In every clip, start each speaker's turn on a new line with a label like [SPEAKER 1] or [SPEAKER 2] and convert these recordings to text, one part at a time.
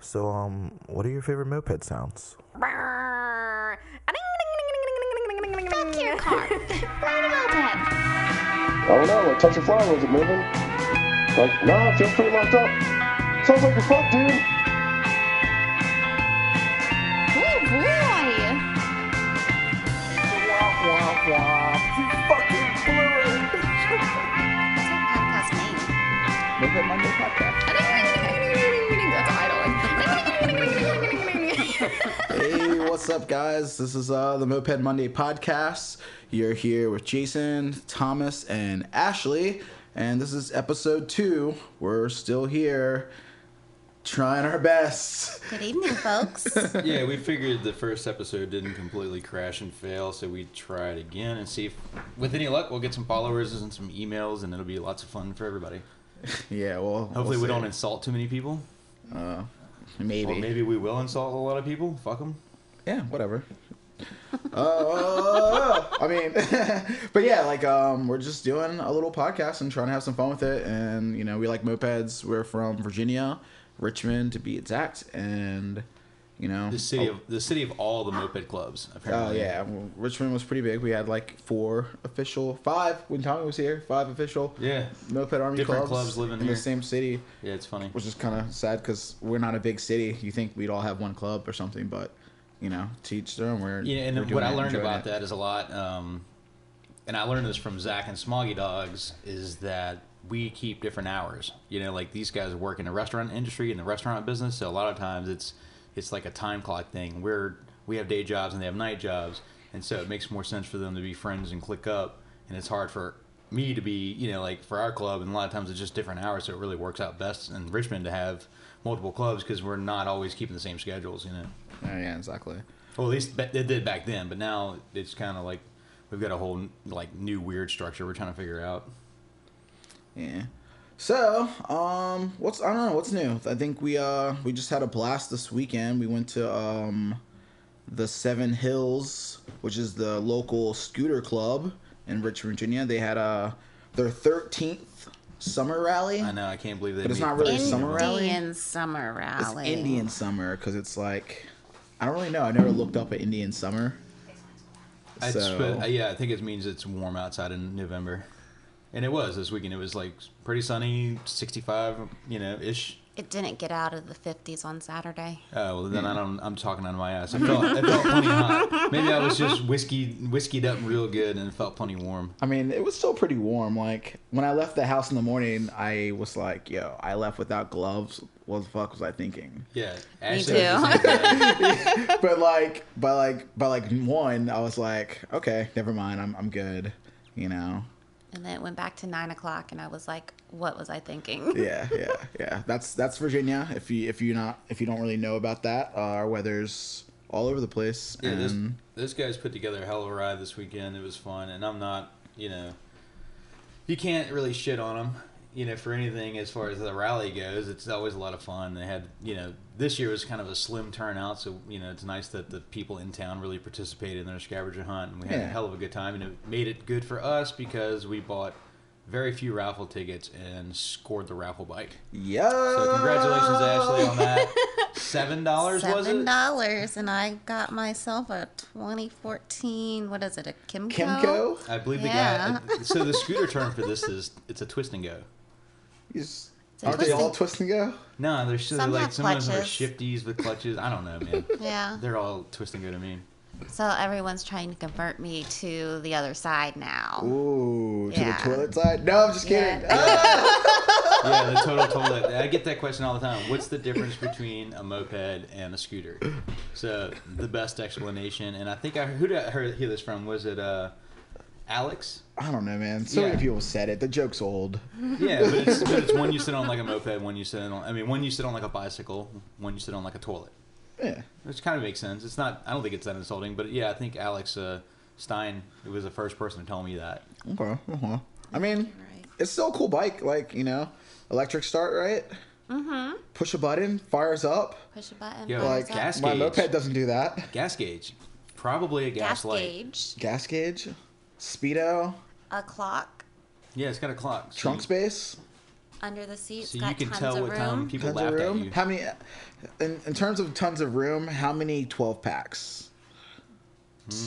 [SPEAKER 1] So, um, what are your favorite moped sounds?
[SPEAKER 2] Fuck your car. Ride a moped.
[SPEAKER 3] I don't know, like touch a flower, is it moving? Like, nah, it feels pretty locked up. Sounds like you're fucked, dude.
[SPEAKER 2] Oh boy.
[SPEAKER 1] You fucking blew it!
[SPEAKER 2] What's our podcast name?
[SPEAKER 1] Moped Monday podcast.
[SPEAKER 2] That's a
[SPEAKER 1] Hey, what's up, guys? This is uh, the Moped Monday podcast. You're here with Jason, Thomas, and Ashley, and this is episode two. We're still here, trying our best.
[SPEAKER 2] Good evening, folks.
[SPEAKER 4] yeah, we figured the first episode didn't completely crash and fail, so we try it again and see if, with any luck, we'll get some followers and some emails, and it'll be lots of fun for everybody.
[SPEAKER 1] Yeah, well,
[SPEAKER 4] Hopefully,
[SPEAKER 1] we'll
[SPEAKER 4] we don't insult too many people,
[SPEAKER 1] Uh, maybe.
[SPEAKER 4] or maybe we will insult a lot of people. Fuck them.
[SPEAKER 1] Yeah, whatever. uh, I mean, but yeah, like um, we're just doing a little podcast and trying to have some fun with it. And you know, we like mopeds. We're from Virginia, Richmond to be exact, and you know,
[SPEAKER 4] The city
[SPEAKER 1] oh,
[SPEAKER 4] of the city of all the moped clubs.
[SPEAKER 1] Oh
[SPEAKER 4] Apparently.
[SPEAKER 1] yeah, well, Richmond was pretty big. We had like four official, five when Tommy was here, five official
[SPEAKER 4] Yeah.
[SPEAKER 1] moped army
[SPEAKER 4] Different
[SPEAKER 1] clubs,
[SPEAKER 4] clubs living
[SPEAKER 1] in
[SPEAKER 4] here.
[SPEAKER 1] the same city,
[SPEAKER 4] Yeah, it's funny.
[SPEAKER 1] which is kind of sad because we're not a big city. You think we'd all have one club or something, but you know, teach them. We're
[SPEAKER 4] Yeah, and
[SPEAKER 1] we're
[SPEAKER 4] what I learned about
[SPEAKER 1] it.
[SPEAKER 4] that is a lot, um, and I learned this from Zach and Smoggy Dogs, is that we keep different hours. You know, like these guys work in the restaurant industry, in the restaurant business, so a lot of times it's it's like a time clock thing. We're we have day jobs and they have night jobs, and so it makes more sense for them to be friends and click up, and it's hard for me to be, you know, like for our club, and a lot of times it's just different hours, so it really works out best in Richmond to have multiple clubs because we're not always keeping the same schedules, you know.
[SPEAKER 1] Oh, yeah, exactly.
[SPEAKER 4] Well, at least they did back then, but now it's kind of like we've got a whole like new weird structure we're trying to figure out.
[SPEAKER 1] Yeah. So, um, what's I don't know what's new. I think we uh we just had a blast this weekend. We went to um the Seven Hills, which is the local scooter club in Richmond, Virginia. They had uh their thirteenth summer rally.
[SPEAKER 4] I know I can't believe they.
[SPEAKER 1] But it's not really
[SPEAKER 4] Christmas
[SPEAKER 1] summer rally?
[SPEAKER 2] Indian summer rally. It's.
[SPEAKER 1] Indian summer because it's like I don't really know. I never looked up at Indian summer. So
[SPEAKER 4] but, uh, yeah, I think it means it's warm outside in November, and it was this weekend. It was like pretty sunny, sixty-five, you know, ish.
[SPEAKER 2] It didn't get out of the 50s on Saturday.
[SPEAKER 4] Oh well, then I don't. I'm talking out of my ass. It felt, it felt plenty hot. Maybe I was just whiskey whiskeyed up real good and it felt plenty warm.
[SPEAKER 1] I mean, it was still pretty warm. Like when I left the house in the morning, I was like, "Yo, I left without gloves. What the fuck was I thinking?"
[SPEAKER 4] Yeah,
[SPEAKER 2] Me too.
[SPEAKER 4] was the same thing.
[SPEAKER 1] but like, by like, by like one, I was like, "Okay, never mind. I'm I'm good." You know?
[SPEAKER 2] And then it went back to 9 o'clock, and I was like, what was I thinking?
[SPEAKER 1] Yeah, yeah, yeah. That's that's Virginia. If you if you not if you don't really know about that, uh, our weather's all over the place.
[SPEAKER 4] Yeah, this,
[SPEAKER 1] and
[SPEAKER 4] this guy's put together a hell of a ride this weekend. It was fun, and I'm not, you know, you can't really shit on them you know, for anything as far as the rally goes. It's always a lot of fun. They had, you know, this year was kind of a slim turnout, so you know, it's nice that the people in town really participated in their scavenger hunt, and we had
[SPEAKER 1] Yeah.
[SPEAKER 4] a hell of a good time, and it made it good for us because we bought very few raffle tickets and scored the raffle bike.
[SPEAKER 1] yeah.
[SPEAKER 4] So congratulations, Ashley, on that. Seven dollars was it?
[SPEAKER 2] Seven dollars, and I got myself a 2014. What is it? A Kymco?
[SPEAKER 1] Kymco.
[SPEAKER 4] I believe the
[SPEAKER 2] Yeah.
[SPEAKER 4] guy. So the scooter term for this is it's a twist and go.
[SPEAKER 1] He's,
[SPEAKER 2] It's a
[SPEAKER 1] aren't they all
[SPEAKER 2] and-
[SPEAKER 1] twist and go?
[SPEAKER 4] No, there's so
[SPEAKER 2] Some
[SPEAKER 4] like
[SPEAKER 2] have
[SPEAKER 4] some of them are
[SPEAKER 2] clutches.
[SPEAKER 4] shifties with clutches. I don't know, man.
[SPEAKER 2] Yeah.
[SPEAKER 4] They're all twist and go to me.
[SPEAKER 2] So everyone's trying to convert me to the other side now.
[SPEAKER 1] Ooh, to
[SPEAKER 2] Yeah.
[SPEAKER 1] the toilet side? No, I'm just kidding.
[SPEAKER 2] Yeah.
[SPEAKER 4] Yeah, the total toilet. I get that question all the time. What's the difference between a moped and a scooter? So the best explanation, and I think I who did I hear hear this from? Was it uh, Alex?
[SPEAKER 1] I don't know, man. So
[SPEAKER 4] Yeah.
[SPEAKER 1] many people said it. The joke's old.
[SPEAKER 4] Yeah, but it's, but it's one you sit on like a moped, one you sit on. I mean, one you sit on like a bicycle, one you sit on like a toilet.
[SPEAKER 1] Yeah.
[SPEAKER 4] Which kind of makes sense. It's not. I don't think it's that insulting, but yeah, I think Alex uh, Stein was the first person to tell me that.
[SPEAKER 1] Okay. Uh-huh. I mean,
[SPEAKER 2] Right.
[SPEAKER 1] it's still a cool bike. Like you know, electric start, right?
[SPEAKER 2] Mm-hmm.
[SPEAKER 1] Push a button, fires up.
[SPEAKER 2] Push a button.
[SPEAKER 4] Yo,
[SPEAKER 2] fires
[SPEAKER 1] Like
[SPEAKER 2] up.
[SPEAKER 4] gas
[SPEAKER 1] my
[SPEAKER 4] gauge.
[SPEAKER 1] moped doesn't do that.
[SPEAKER 4] Gas gauge, probably a gas,
[SPEAKER 2] gas
[SPEAKER 4] light.
[SPEAKER 2] gauge,
[SPEAKER 1] Gas gauge, speedo,
[SPEAKER 2] a clock.
[SPEAKER 4] Yeah, it's got a clock. So
[SPEAKER 1] trunk
[SPEAKER 4] you-
[SPEAKER 1] space.
[SPEAKER 2] under the seat.
[SPEAKER 4] So
[SPEAKER 2] got
[SPEAKER 4] you can
[SPEAKER 2] tons
[SPEAKER 4] tell what
[SPEAKER 2] room.
[SPEAKER 4] time people
[SPEAKER 1] Tons
[SPEAKER 4] laughed at
[SPEAKER 1] room.
[SPEAKER 4] you.
[SPEAKER 1] How many? In, in terms of tons of room, how many twelve packs?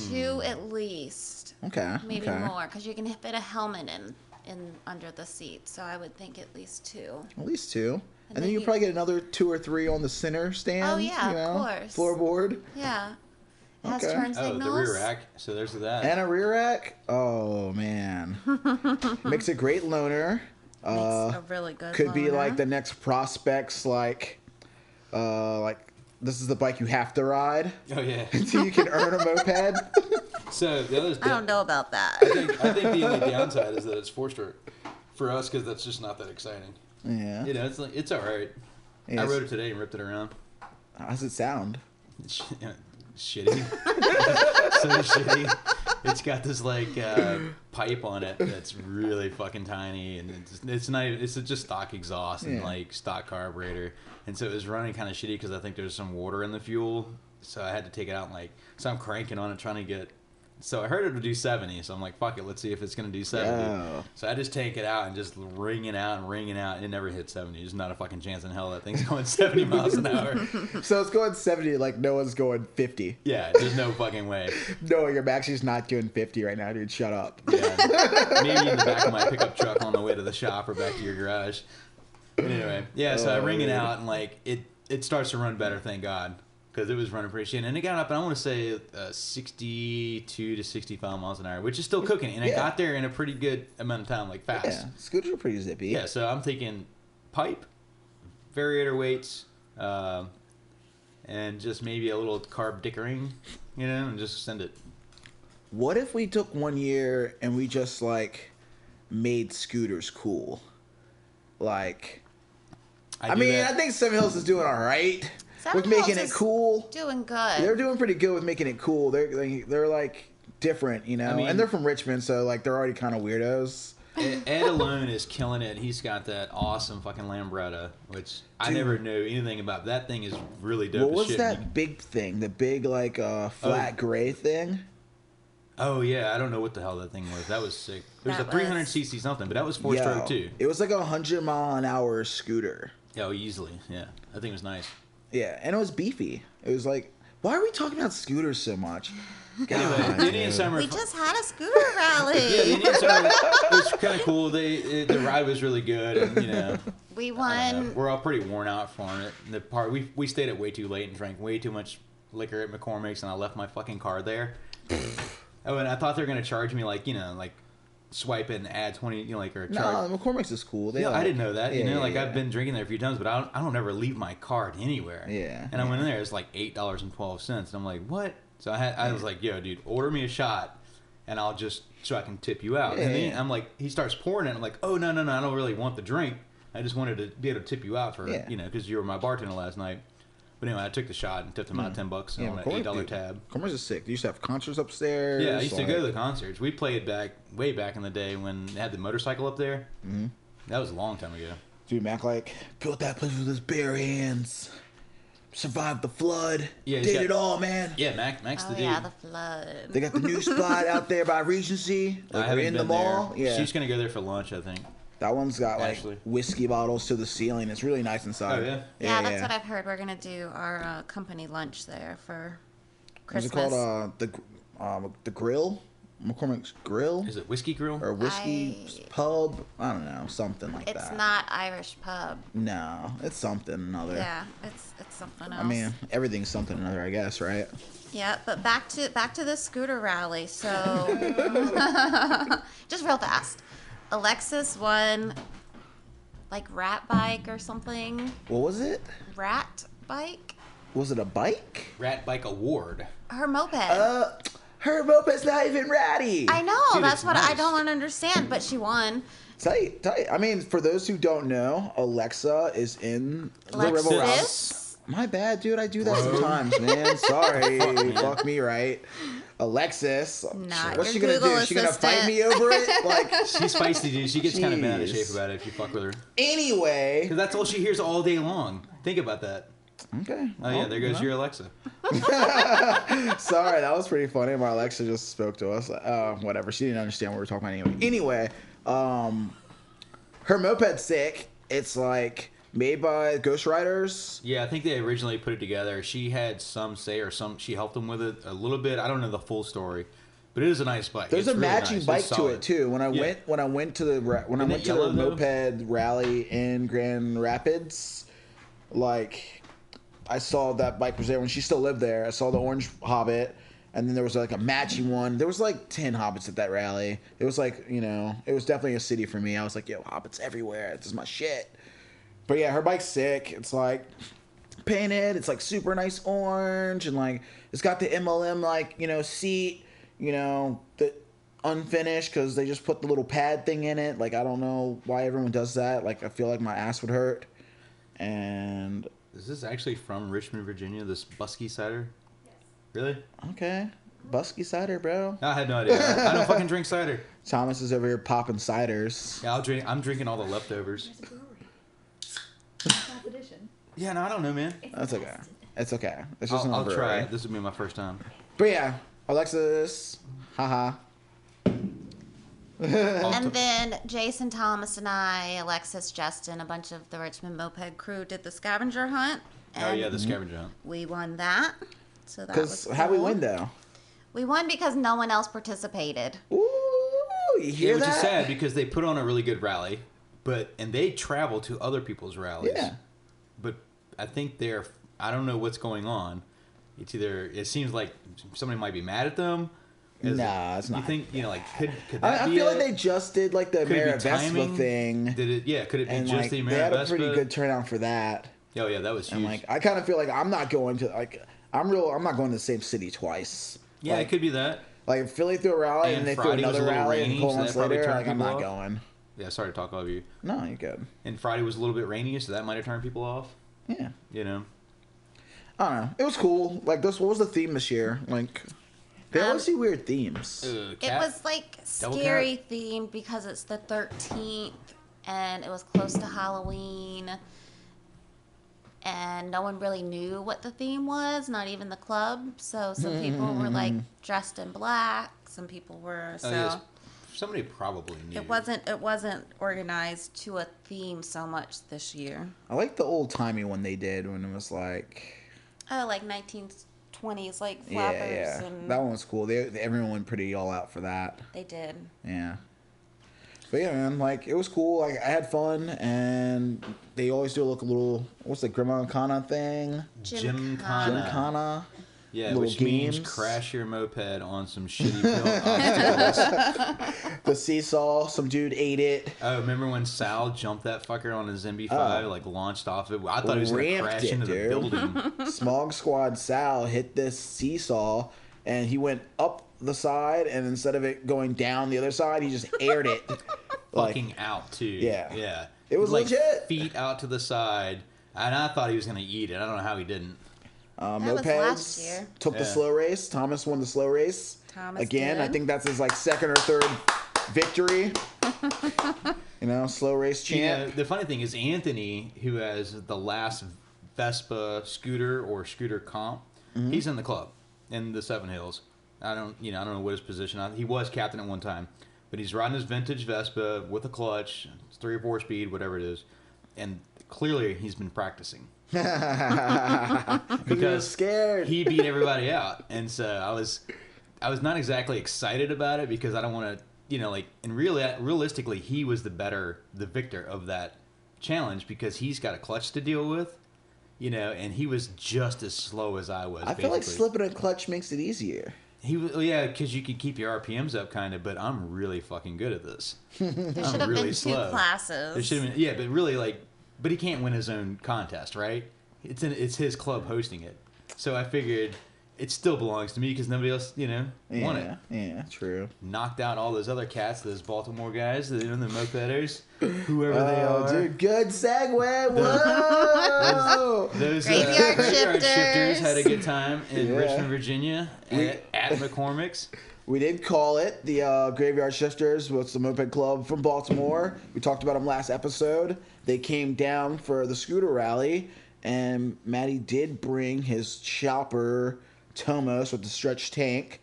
[SPEAKER 2] Two at least,
[SPEAKER 1] Okay.
[SPEAKER 2] maybe
[SPEAKER 1] okay.
[SPEAKER 2] more, because you can fit a helmet in in under the seat. So I would think at least two.
[SPEAKER 1] At least two. And,
[SPEAKER 2] And
[SPEAKER 1] then
[SPEAKER 2] then
[SPEAKER 1] you
[SPEAKER 2] you-
[SPEAKER 1] probably get another two or three on the center stand.
[SPEAKER 2] Oh, yeah,
[SPEAKER 1] you
[SPEAKER 2] of course.
[SPEAKER 1] Floorboard
[SPEAKER 2] Yeah. It has
[SPEAKER 1] Okay.
[SPEAKER 2] turn
[SPEAKER 4] Oh, the rear rack. So there's that.
[SPEAKER 1] and a rear rack. Oh man, makes a great loaner.
[SPEAKER 2] Makes
[SPEAKER 1] Uh,
[SPEAKER 2] a really good.
[SPEAKER 1] could be like the next prospects, like, uh, like this is the bike you have to ride
[SPEAKER 4] oh yeah.
[SPEAKER 1] until you can earn a moped.
[SPEAKER 4] So the other.
[SPEAKER 2] I don't know about that.
[SPEAKER 4] I think, I think the only downside is that it's four stroke for us because that's just not that exciting.
[SPEAKER 1] yeah.
[SPEAKER 4] You know, it's like it's all right. I rode it today and ripped it around.
[SPEAKER 1] How does it sound?
[SPEAKER 4] Sh- shitty. so shitty. It's got this like uh, pipe on it that's really fucking tiny, and it's, it's not. It's just stock exhaust and
[SPEAKER 1] Yeah.
[SPEAKER 4] like stock carburetor, and so it was running kind of shitty because I think there's some water in the fuel. So I had to take it out and like, so I'm cranking on it trying to get. So I heard it would do 70, so I'm like, fuck it, let's see if it's gonna do 70.
[SPEAKER 1] Yeah.
[SPEAKER 4] So I just take it out and just ring it out and ring it out, and it never hit 70. There's not a fucking chance in hell that thing's going 70 miles an hour.
[SPEAKER 1] So it's going 70, like no one's going 50.
[SPEAKER 4] Yeah, there's no fucking way.
[SPEAKER 1] No, your Maxi's not doing 50 right now, dude. Shut up.
[SPEAKER 4] Yeah, maybe in the back of my pickup truck on the way to the shop or back to your garage. But Anyway, yeah. So I
[SPEAKER 1] Oh,
[SPEAKER 4] ring it out and like it, it starts to run better. Thank God, because it was running pretty shit, and it got up. And I want to say uh, 62 to 65 miles an hour, which is still cooking. And I
[SPEAKER 1] Yeah.
[SPEAKER 4] got there in a pretty good amount of time, like fast.
[SPEAKER 1] Yeah, scooters are pretty zippy.
[SPEAKER 4] Yeah. so I'm thinking pipe, variator weights, um, and just maybe a little carb dickering, you know, and just send it.
[SPEAKER 1] What if we took one year and we just like made scooters cool? Like, I,
[SPEAKER 4] do
[SPEAKER 1] mean,
[SPEAKER 4] that.
[SPEAKER 1] I think Seven Hills is doing all right
[SPEAKER 2] Seven
[SPEAKER 1] with making it cool.
[SPEAKER 2] Doing good.
[SPEAKER 1] They're doing pretty good with making it cool. They're they, they're like different, you know,
[SPEAKER 4] I mean-
[SPEAKER 1] and they're from Richmond, so like they're already kind of weirdos.
[SPEAKER 4] Ed, Ed alone is killing it. He's got that awesome fucking Lambretta, which I never knew anything about. That thing is really dope.
[SPEAKER 1] What was
[SPEAKER 4] shit.
[SPEAKER 1] that big thing? The big like uh flat
[SPEAKER 4] Oh.
[SPEAKER 1] gray thing?
[SPEAKER 4] Oh yeah, I don't know what the hell that thing was. That was sick. It was
[SPEAKER 2] That
[SPEAKER 4] a 300
[SPEAKER 2] was-
[SPEAKER 4] cc something, but that was four
[SPEAKER 1] Yo,
[SPEAKER 4] stroke too.
[SPEAKER 1] It was like a hundred mile an hour scooter.
[SPEAKER 4] Oh, easily. Yeah, that thing was nice.
[SPEAKER 1] Yeah, and it was beefy. It was like, why are we talking about scooters so much?
[SPEAKER 4] Anyway,
[SPEAKER 1] God,
[SPEAKER 4] the Indian. Summer.
[SPEAKER 2] we just had a scooter rally.
[SPEAKER 4] yeah, the Indian Summer was kind of cool. They it, the ride was really good, and you know.
[SPEAKER 2] we
[SPEAKER 4] Uh,
[SPEAKER 2] won.
[SPEAKER 4] we're all pretty worn out from it. The part we we stayed at way too late and drank way too much liquor at McCormick's, and I left my fucking card there. oh, and I thought they were gonna charge me like you know like swipe it and add twenty you know like or charge. No.
[SPEAKER 1] McCormick's is cool. They
[SPEAKER 4] yeah, I didn't know that.
[SPEAKER 1] Yeah, you
[SPEAKER 4] know,
[SPEAKER 1] yeah,
[SPEAKER 4] like
[SPEAKER 1] yeah.
[SPEAKER 4] I've been drinking there a few times, but I don't, I don't ever leave my card anywhere.
[SPEAKER 1] Yeah,
[SPEAKER 4] And I went in there, it's like eight dollars and twelve cents, and I'm like, what? So I had, I was like, yo, dude, order me a shot, and I'll just so I can tip you out.
[SPEAKER 1] Yeah,
[SPEAKER 4] and then. I'm like, he starts pouring it. I'm like, oh no, no, no, I don't really want the drink. I just wanted to be able to tip you out for you know because you were my bartender last night. But anyway, I took the shot and tipped him out ten bucks
[SPEAKER 1] Hmm. Yeah,
[SPEAKER 4] on an
[SPEAKER 1] McCormick,
[SPEAKER 4] eight dollar tab.
[SPEAKER 1] McCormick's is sick. They used to have concerts upstairs.
[SPEAKER 4] Yeah, I used to go to the concerts. We played back way back in the day when they had the motorcycle up there. Mm-hmm. That was a long time ago.
[SPEAKER 1] Dude, Mac like built that place with his bare hands. Survived the flood.
[SPEAKER 4] Yeah, he's
[SPEAKER 1] did
[SPEAKER 4] got-
[SPEAKER 1] it all, man.
[SPEAKER 4] Yeah, Mac, Mac's
[SPEAKER 2] Oh
[SPEAKER 4] the dude.
[SPEAKER 2] yeah, the flood.
[SPEAKER 1] They got the new spot out there by Regency.
[SPEAKER 4] I
[SPEAKER 1] Like, we're
[SPEAKER 4] haven't
[SPEAKER 1] in the
[SPEAKER 4] been
[SPEAKER 1] mall.
[SPEAKER 4] there.
[SPEAKER 1] Yeah,
[SPEAKER 4] She's gonna go there for lunch, I think.
[SPEAKER 1] That one's got like
[SPEAKER 4] Ashley.
[SPEAKER 1] whiskey bottles to the ceiling. It's really nice inside.
[SPEAKER 4] Oh, yeah?
[SPEAKER 2] yeah, that's what I've heard. We're gonna do our uh, company lunch there for
[SPEAKER 1] What's
[SPEAKER 2] Christmas.
[SPEAKER 1] it called? Uh, the gr- um, the grill, McCormick's Grill
[SPEAKER 4] Is it Whiskey Grill?
[SPEAKER 1] or whiskey
[SPEAKER 2] I-
[SPEAKER 1] pub? I don't know, something like
[SPEAKER 2] it's
[SPEAKER 1] that.
[SPEAKER 2] It's not Irish pub.
[SPEAKER 1] No, it's something another.
[SPEAKER 2] Yeah, it's it's something else.
[SPEAKER 1] I mean, everything's something another, I guess, right?
[SPEAKER 2] Yeah, but back to back to the scooter rally. So, just real fast, Alexis won like rat bike or something.
[SPEAKER 1] What was it?
[SPEAKER 2] Rat bike.
[SPEAKER 1] Was it a bike?
[SPEAKER 4] Rat Bike Award.
[SPEAKER 2] Her moped.
[SPEAKER 1] Uh, her moped's not even ratty.
[SPEAKER 2] I know.
[SPEAKER 4] Dude,
[SPEAKER 2] that's
[SPEAKER 4] it's
[SPEAKER 2] what I don't understand. But she won.
[SPEAKER 1] Tight, tight. I mean, for those who don't know, Alexa is in the Rebel Rouse. My bad, dude. I do that
[SPEAKER 4] Bro.
[SPEAKER 1] sometimes, man. Sorry.
[SPEAKER 4] Fuck.
[SPEAKER 1] Fuck me, right? Alexis.
[SPEAKER 2] Not
[SPEAKER 1] What's she gonna
[SPEAKER 2] Google
[SPEAKER 1] do? She gonna fight me over it? Like,
[SPEAKER 4] She's feisty, dude. She gets kind of bent out of shape about it if you fuck with her.
[SPEAKER 1] anyway.
[SPEAKER 4] Because that's all she hears all day long. Think about that.
[SPEAKER 1] Okay.
[SPEAKER 4] Oh, yeah, there goes your Alexa.
[SPEAKER 1] Sorry, that was pretty funny. My Alexa just spoke to us. Uh, whatever. She didn't understand what we were talking about anyway. Anyway, um, her moped's sick, it's like made by Ghost Riders.
[SPEAKER 4] Yeah, I think they originally put it together. She had some say or some. She helped them with it a little bit. I don't know the full story, but it is a nice bike.
[SPEAKER 1] There's
[SPEAKER 4] It's
[SPEAKER 1] a
[SPEAKER 4] really
[SPEAKER 1] matching
[SPEAKER 4] nice.
[SPEAKER 1] bike to it too. When I
[SPEAKER 4] Yeah.
[SPEAKER 1] went when I went to the when I went to the
[SPEAKER 4] yellow, though?
[SPEAKER 1] moped rally in Grand Rapids, like I saw that bike was there when she still lived there. I saw the orange Hobbit, and then there was like a matching one. There was like ten Hobbits at that rally. It was like you know, it was definitely a city for me. I was like, yo, Hobbits everywhere. This is my shit. But yeah, her bike's sick. It's like painted. It's like super nice orange, and like it's got the MLM like you know seat, you know the unfinished because they just put the little pad thing in it. Like I don't know why everyone does that. Like I feel like my ass would hurt. And
[SPEAKER 4] Is this actually from Richmond, Virginia? This Buskey cider? Really?
[SPEAKER 1] okay, Buskey cider, bro.
[SPEAKER 4] I had no idea. I, I don't fucking drink cider.
[SPEAKER 1] Thomas is over here popping ciders.
[SPEAKER 4] Yeah, I'll drink. I'm drinking all the leftovers.
[SPEAKER 5] There's a brewery. Fourth edition.
[SPEAKER 4] Yeah, no, I don't know, man.
[SPEAKER 5] It's
[SPEAKER 1] That's okay.
[SPEAKER 5] best.
[SPEAKER 1] It's okay. It's just
[SPEAKER 4] I'll,
[SPEAKER 1] an
[SPEAKER 4] I'll
[SPEAKER 1] brewery.
[SPEAKER 4] try. it. This will be my first time.
[SPEAKER 1] But yeah, Alexis, haha.
[SPEAKER 2] And then Jason Thomas and I, Alexis, Justin, a bunch of the Richmond Moped crew did the scavenger hunt.
[SPEAKER 4] Oh yeah, the scavenger hunt.
[SPEAKER 2] we won that. So that
[SPEAKER 1] Because
[SPEAKER 2] was
[SPEAKER 1] how we win though?
[SPEAKER 2] We won because no one else participated.
[SPEAKER 1] Ooh, you
[SPEAKER 4] Yeah,
[SPEAKER 1] hear
[SPEAKER 4] which
[SPEAKER 1] that?
[SPEAKER 4] is sad because they put on a really good rally, but and they travel to other people's rallies.
[SPEAKER 1] Yeah.
[SPEAKER 4] But I think they're. I don't know what's going on. It's either. It seems like somebody might be mad at them. Is
[SPEAKER 1] Nah,
[SPEAKER 4] it-
[SPEAKER 1] it's
[SPEAKER 4] You
[SPEAKER 1] not.
[SPEAKER 4] think you know like could could
[SPEAKER 1] I, I feel
[SPEAKER 4] it?
[SPEAKER 1] like they just did like the Mara Vespa thing,
[SPEAKER 4] Did it? Yeah. Could it be
[SPEAKER 1] and
[SPEAKER 4] just
[SPEAKER 1] like
[SPEAKER 4] the
[SPEAKER 1] they had a pretty good turnout for that.
[SPEAKER 4] Oh yeah, that was huge.
[SPEAKER 1] And like I kind of feel like I'm not going to like I'm real. I'm not going to the same city twice.
[SPEAKER 4] yeah,
[SPEAKER 1] like,
[SPEAKER 4] it could be that.
[SPEAKER 1] Like Philly threw a rally and,
[SPEAKER 4] And
[SPEAKER 1] they
[SPEAKER 4] Friday
[SPEAKER 1] threw another rally
[SPEAKER 4] rainy,
[SPEAKER 1] and a couple
[SPEAKER 4] so
[SPEAKER 1] months
[SPEAKER 4] that probably
[SPEAKER 1] later, like I'm not going.
[SPEAKER 4] Yeah, sorry to talk over you.
[SPEAKER 1] No, you're good.
[SPEAKER 4] And Friday was a little bit rainy, so that might have turned people off.
[SPEAKER 1] Yeah,
[SPEAKER 4] You know.
[SPEAKER 1] I don't know. It was cool. Like this, what was the theme this year? Like they
[SPEAKER 2] Um,
[SPEAKER 1] always see weird themes.
[SPEAKER 4] Uh,
[SPEAKER 2] It was like
[SPEAKER 4] Double
[SPEAKER 2] scary theme because it's the 13th and it was close to Halloween. And no one really knew what the theme was, not even the club. So some people were like dressed in black, some people were so
[SPEAKER 4] Oh, yes. Somebody probably knew.
[SPEAKER 2] it wasn't it wasn't organized to a theme so much this year.
[SPEAKER 1] I like the old timey one they did when it was like
[SPEAKER 2] Oh, like 1920s like flappers
[SPEAKER 1] yeah.
[SPEAKER 2] and
[SPEAKER 1] That one was cool. They everyone went pretty all out for that.
[SPEAKER 2] they did.
[SPEAKER 1] Yeah. But yeah, man, like it was cool. Like I had fun, and they always do look a little. What's the Grimacana thing?
[SPEAKER 4] Gymkhana.
[SPEAKER 1] Gymkhana.
[SPEAKER 4] Yeah,
[SPEAKER 1] little
[SPEAKER 4] which means crash your moped on some shitty built obstacles.
[SPEAKER 1] The seesaw. Some dude ate it.
[SPEAKER 4] Oh, remember when Sal jumped that fucker on his MB5,
[SPEAKER 1] Oh.
[SPEAKER 4] like launched off it? I thought he was going to crash
[SPEAKER 1] it,
[SPEAKER 4] into the
[SPEAKER 1] dude.
[SPEAKER 4] building.
[SPEAKER 1] Smog Squad Sal hit this seesaw, and he went up the side, and instead of it going down the other side, he just aired it. like
[SPEAKER 4] Fucking out, too.
[SPEAKER 1] Yeah.
[SPEAKER 4] Yeah.
[SPEAKER 1] It was
[SPEAKER 4] like
[SPEAKER 1] legit.
[SPEAKER 4] feet out to the side. And I thought he was going to eat it. I don't know how he didn't.
[SPEAKER 1] Um,
[SPEAKER 2] That was
[SPEAKER 1] mopeds
[SPEAKER 2] last year.
[SPEAKER 1] took the slow race. Thomas won the slow race.
[SPEAKER 2] Thomas
[SPEAKER 1] Again, I think that's his like second or third victory. you know, slow race
[SPEAKER 4] You know,
[SPEAKER 1] champ.
[SPEAKER 4] the funny thing is Anthony, who has the last Vespa scooter or scooter comp,
[SPEAKER 1] Mm-hmm.
[SPEAKER 4] he's in the club in the Seven Hills. I don't, you know, I don't know what his position. is. He was captain at one time, but he's riding his vintage Vespa with a clutch, it's three or four speed, whatever it is, and clearly he's been practicing
[SPEAKER 1] Because he was scared.
[SPEAKER 4] he beat everybody out, and so I was, I was not exactly excited about it because I don't want to, you know, like, and really, realistically, he was the better, the victor of that challenge because he's got a clutch to deal with, you know, and he was just as slow as I was.
[SPEAKER 1] I feel like slipping a clutch makes it easier.
[SPEAKER 4] He was, well, yeah, because you could keep your RPMs up, kind of, but I'm really fucking good at this.
[SPEAKER 2] There
[SPEAKER 4] I'm
[SPEAKER 2] should have
[SPEAKER 4] really
[SPEAKER 2] been two
[SPEAKER 4] slow.
[SPEAKER 2] classes.
[SPEAKER 4] There should have been, yeah, but really, like, but he can't win his own contest, right? It's in, it's his club hosting it, so I figured it still belongs to me because nobody else, you know, won it.
[SPEAKER 1] yeah, true.
[SPEAKER 4] Knocked out all those other cats, those Baltimore guys, you know, the mopeders, whoever they
[SPEAKER 1] Oh,
[SPEAKER 4] are.
[SPEAKER 1] dude, good segue. Whoa.
[SPEAKER 4] Those
[SPEAKER 2] Graveyard
[SPEAKER 4] uh, graveyard
[SPEAKER 2] shifters.
[SPEAKER 4] had a good time in
[SPEAKER 1] Yeah.
[SPEAKER 4] Richmond, Virginia, at, at McCormick's.
[SPEAKER 1] We did call it the uh, Graveyard Shifters. What's the moped club from Baltimore? We talked about them last episode. They came down for the scooter rally, and Maddie did bring his chopper Tomos with the stretch tank.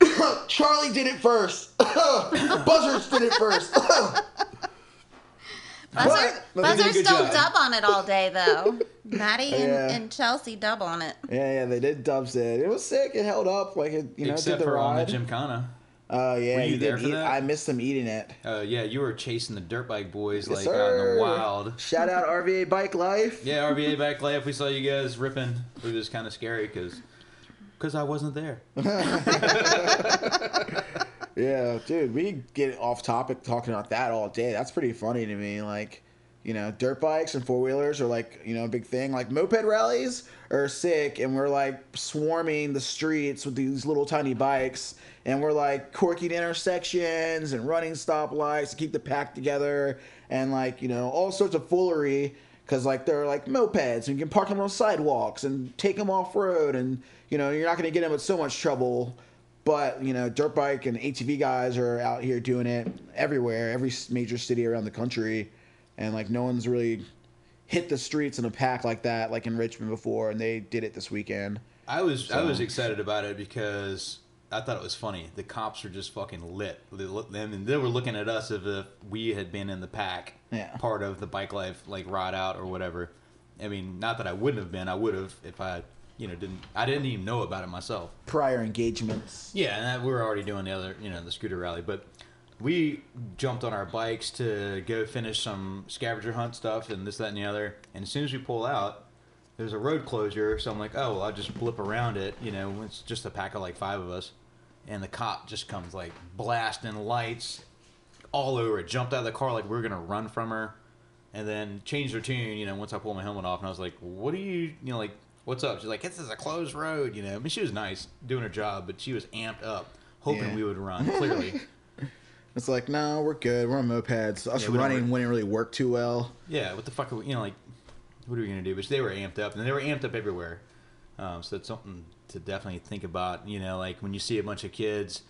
[SPEAKER 1] Charlie did it first. Buzzards did it first.
[SPEAKER 2] Buzz
[SPEAKER 1] But-
[SPEAKER 2] are,
[SPEAKER 1] but
[SPEAKER 2] Buzz are still
[SPEAKER 4] job.
[SPEAKER 2] dub on it all day though. Maddie and,
[SPEAKER 1] Yeah.
[SPEAKER 2] and Chelsea dub on it.
[SPEAKER 1] Yeah, yeah, they did dubs it. It was sick. It held up like it, you know,
[SPEAKER 4] Except
[SPEAKER 1] did the
[SPEAKER 4] for on the. Gymkhana.
[SPEAKER 1] Oh yeah,
[SPEAKER 4] Were you there
[SPEAKER 1] did
[SPEAKER 4] for
[SPEAKER 1] eat.
[SPEAKER 4] that?
[SPEAKER 1] I missed them eating it.
[SPEAKER 4] Uh, yeah, you were chasing the dirt bike boys
[SPEAKER 1] Yes,
[SPEAKER 4] like out in the wild.
[SPEAKER 1] Shout out RVA Bike Life.
[SPEAKER 4] Yeah, RVA Bike life. We saw you guys ripping. It was kind of scary because because I wasn't there.
[SPEAKER 1] Yeah, dude, we get off topic talking about that all day. That's pretty funny to me. Like, you know, dirt bikes and four wheelers are like, you know, a big thing. Like moped rallies are sick, and we're like swarming the streets with these little tiny bikes, and we're like corking intersections and running stoplights to keep the pack together, and like you know all sorts of foolery. Cause like they're like mopeds, and you can park them on sidewalks and take them off road, and you know you're not gonna get them in so much trouble. But you know, dirt bike and ATV guys are out here doing it everywhere, every major city around the country, and like no one's really hit the streets in a pack like that, like in Richmond before, and they did it this weekend.
[SPEAKER 4] I was I was excited about it because I thought it was funny. The cops were just fucking lit. They looked them and they were looking at us as if we had been in the pack,
[SPEAKER 1] Yeah.
[SPEAKER 4] part of the bike life like ride out or whatever. I mean, not that I wouldn't have been. I would have if I, you know, didn't. I didn't even know about it myself.
[SPEAKER 1] Prior engagements.
[SPEAKER 4] Yeah, and that, we were already doing the other, you know, the scooter rally, but we jumped on our bikes to go finish some scavenger hunt stuff and this, that, and the other. And as soon as we pull out, there's a road closure, so I'm like, oh, well, I'll just blip around it. You know, it's just a pack of like five of us, and the cop just comes like blasting lights all over it. Jumped out of the car like we're gonna run from her, and then changed her tune. You know, once I pulled my helmet off, and I was like, what are you, you know, like. What's up? She's like, this is a closed road, you know. I mean, she was nice doing her job, but she was amped up, hoping
[SPEAKER 1] Yeah.
[SPEAKER 4] we would run. Clearly,
[SPEAKER 1] It's like, no, we're good. We're on mopeds. Us
[SPEAKER 4] Yeah, we don't
[SPEAKER 1] running
[SPEAKER 4] re-
[SPEAKER 1] wouldn't really work too well.
[SPEAKER 4] yeah. What the fuck? Are we, you know, like, what are we gonna do? But they were amped up, and they were amped up everywhere. Um, so it's something to definitely think about. You know, like when you see a bunch of kids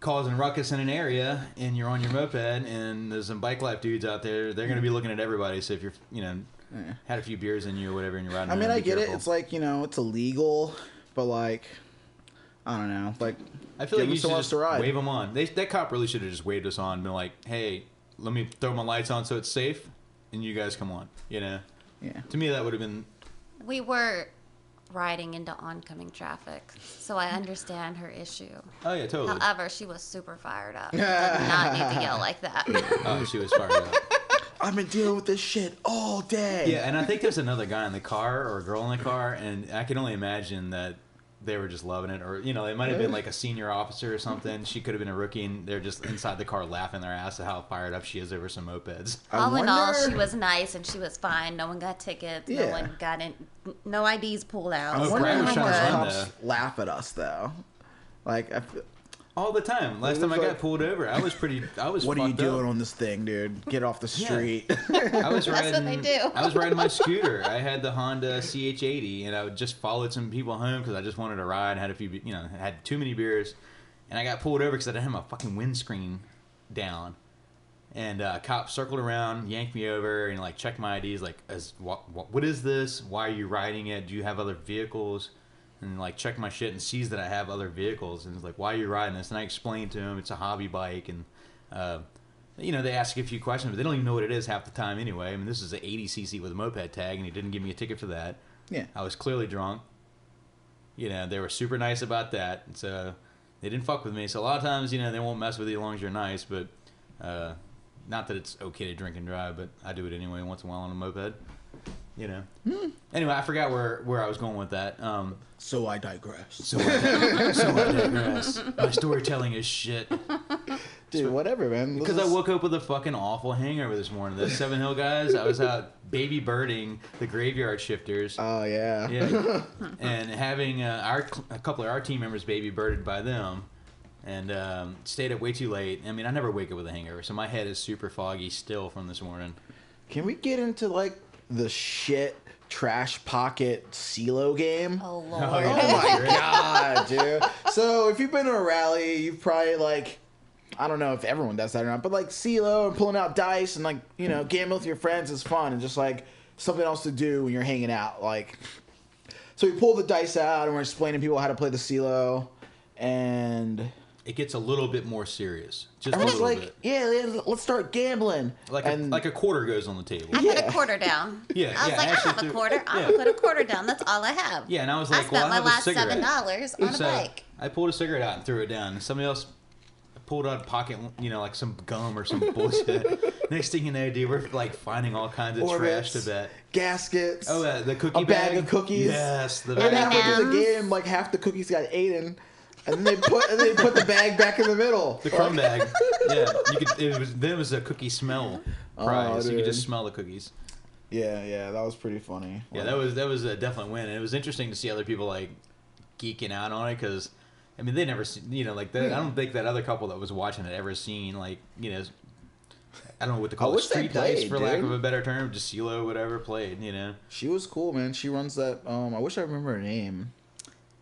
[SPEAKER 4] causing ruckus in an area, and you're on your moped, and there's some bike life dudes out there. They're gonna be looking at everybody. So if you're, you know,
[SPEAKER 1] Yeah.
[SPEAKER 4] had a few beers in you or whatever, and you're riding,
[SPEAKER 1] I mean, I
[SPEAKER 4] be
[SPEAKER 1] get it. It's like you know, it's illegal, but like, I don't know. Like,
[SPEAKER 4] I feel like you should
[SPEAKER 1] someone
[SPEAKER 4] just
[SPEAKER 1] to ride.
[SPEAKER 4] wave them on. They, that cop really should have just waved us on, and been like, "Hey, let me throw my lights on so it's safe, and you guys come on." You know,
[SPEAKER 1] yeah.
[SPEAKER 4] to me that would have been
[SPEAKER 2] We were riding into oncoming traffic, so I understand her issue.
[SPEAKER 4] Oh yeah, totally.
[SPEAKER 2] However, she was super fired up. Did not need to yell like that.
[SPEAKER 4] oh, she was fired up.
[SPEAKER 1] I've been dealing with this shit all day.
[SPEAKER 4] Yeah, and I think there's another guy in the car or a girl in the car, and I can only imagine that they were just loving it, or you know, it might have been like a senior officer or something. She could have been a rookie, and they're just inside the car laughing their ass at how fired up she is over some mopeds.
[SPEAKER 1] I
[SPEAKER 2] all in all, she was nice and she was fine. No one got tickets.
[SPEAKER 1] Yeah.
[SPEAKER 2] No one got in. No IDs pulled out.
[SPEAKER 1] I
[SPEAKER 4] Oh,
[SPEAKER 1] wonder how
[SPEAKER 4] was
[SPEAKER 1] much
[SPEAKER 4] trying to run
[SPEAKER 1] cops laugh at us though. Like, I feel,
[SPEAKER 4] All the time. Last time I
[SPEAKER 1] was
[SPEAKER 4] got pulled over, I was pretty. I was.
[SPEAKER 1] what are you
[SPEAKER 4] fucked up.
[SPEAKER 1] doing on this thing, dude? Get off the
[SPEAKER 4] Yeah.
[SPEAKER 1] street.
[SPEAKER 4] I was
[SPEAKER 2] That's what
[SPEAKER 4] riding.
[SPEAKER 2] they do.
[SPEAKER 4] I was riding my scooter. I had the Honda CH80, and I would just followed some people home because I just wanted to ride. Had a few, you know, had too many beers, and I got pulled over because I didn't have my fucking windscreen down. And uh, cop circled around, yanked me over, and like checked my IDs. Like, as what, what, what is this? Why are you riding it? Do you have other vehicles? And like check my shit and sees that I have other vehicles, and he's like, "Why are you riding this?" And I explained to him it's a hobby bike, and uh, you know, they ask you a few questions, but they don't even know what it is half the time anyway. I mean, this is an 80cc with a moped tag, and he didn't give me a ticket for that.
[SPEAKER 1] yeah.
[SPEAKER 4] I was clearly drunk. You know, they were super nice about that. And so they didn't fuck with me. So a lot of times, you know, they won't mess with you as long as you're nice, but uh, not that it's okay to drink and drive, but I do it anyway once in a while on a moped. You know. Anyway, I forgot where, where I was going with that. Um,
[SPEAKER 1] So I digress.
[SPEAKER 4] so, I, so I digress. My storytelling is shit.
[SPEAKER 1] Dude, whatever, man.
[SPEAKER 4] Because I woke up with a fucking awful hangover this morning. The Seven Hill guys, I was out baby birding the graveyard shifters.
[SPEAKER 1] Oh yeah.
[SPEAKER 4] Yeah, and having uh, our a couple of our team members baby birded by them, and um, stayed up way too late. I mean, I never wake up with a hangover, so my head is super foggy still from this morning.
[SPEAKER 1] Can we get into like the shit trash pocket CeeLo game?
[SPEAKER 2] Oh, oh lord.
[SPEAKER 4] Oh.
[SPEAKER 1] Oh my god, dude. So if you've been to a rally, you've probably like I don't know if everyone does that or not, but like CeeLo and pulling out dice and like, you know, gambling with your friends is fun and just like something else to do when you're hanging out. Like so we pull the dice out and we're explaining people how to play the CeeLo and
[SPEAKER 4] it gets a little bit more serious, just a
[SPEAKER 1] I was
[SPEAKER 4] little
[SPEAKER 1] like,
[SPEAKER 4] bit.
[SPEAKER 1] yeah, yeah, let's start gambling.
[SPEAKER 4] Like
[SPEAKER 1] and
[SPEAKER 4] a, like a quarter goes on the table.
[SPEAKER 2] I put
[SPEAKER 1] Yeah.
[SPEAKER 2] a quarter down.
[SPEAKER 4] Yeah,
[SPEAKER 2] I was
[SPEAKER 4] yeah,
[SPEAKER 2] like, I
[SPEAKER 4] actually
[SPEAKER 2] have a quarter. I'm
[SPEAKER 4] Yeah.
[SPEAKER 2] gonna put a quarter down. That's all I have.
[SPEAKER 4] Yeah, and I was
[SPEAKER 2] I
[SPEAKER 4] like, well,
[SPEAKER 2] spent
[SPEAKER 4] I
[SPEAKER 2] my
[SPEAKER 4] have
[SPEAKER 2] last seven dollars on a bike.
[SPEAKER 4] I pulled a cigarette out and threw it down. Somebody else pulled out a pocket, you know, like some gum or some bullshit. Next thing you know, dude, we're like finding all kinds of trash to bet.
[SPEAKER 1] gaskets.
[SPEAKER 4] Oh, uh, the cookie
[SPEAKER 1] a bag, of cookies.
[SPEAKER 4] Yes, the
[SPEAKER 1] And
[SPEAKER 4] bag.
[SPEAKER 1] halfway through the game, like half the cookies got eaten, and then they put and they put the bag back in the middle.
[SPEAKER 4] The crumb bag. Yeah, you could. It was then it was a cookie smell prize. you could just smell the cookies.
[SPEAKER 1] Yeah, yeah, that was pretty funny.
[SPEAKER 4] Yeah, that was that was a definite win, and it was interesting to see other people like geeking out on it because, I mean, they never, seen, you know, like that. I don't think that other couple that was watching had ever seen like you know, I don't know what to
[SPEAKER 1] I
[SPEAKER 4] call it, street
[SPEAKER 1] played,
[SPEAKER 4] for lack of a better term, just CeeLo, whatever played, you know.
[SPEAKER 1] She was cool, man. She runs that. Um, I wish I remember her name.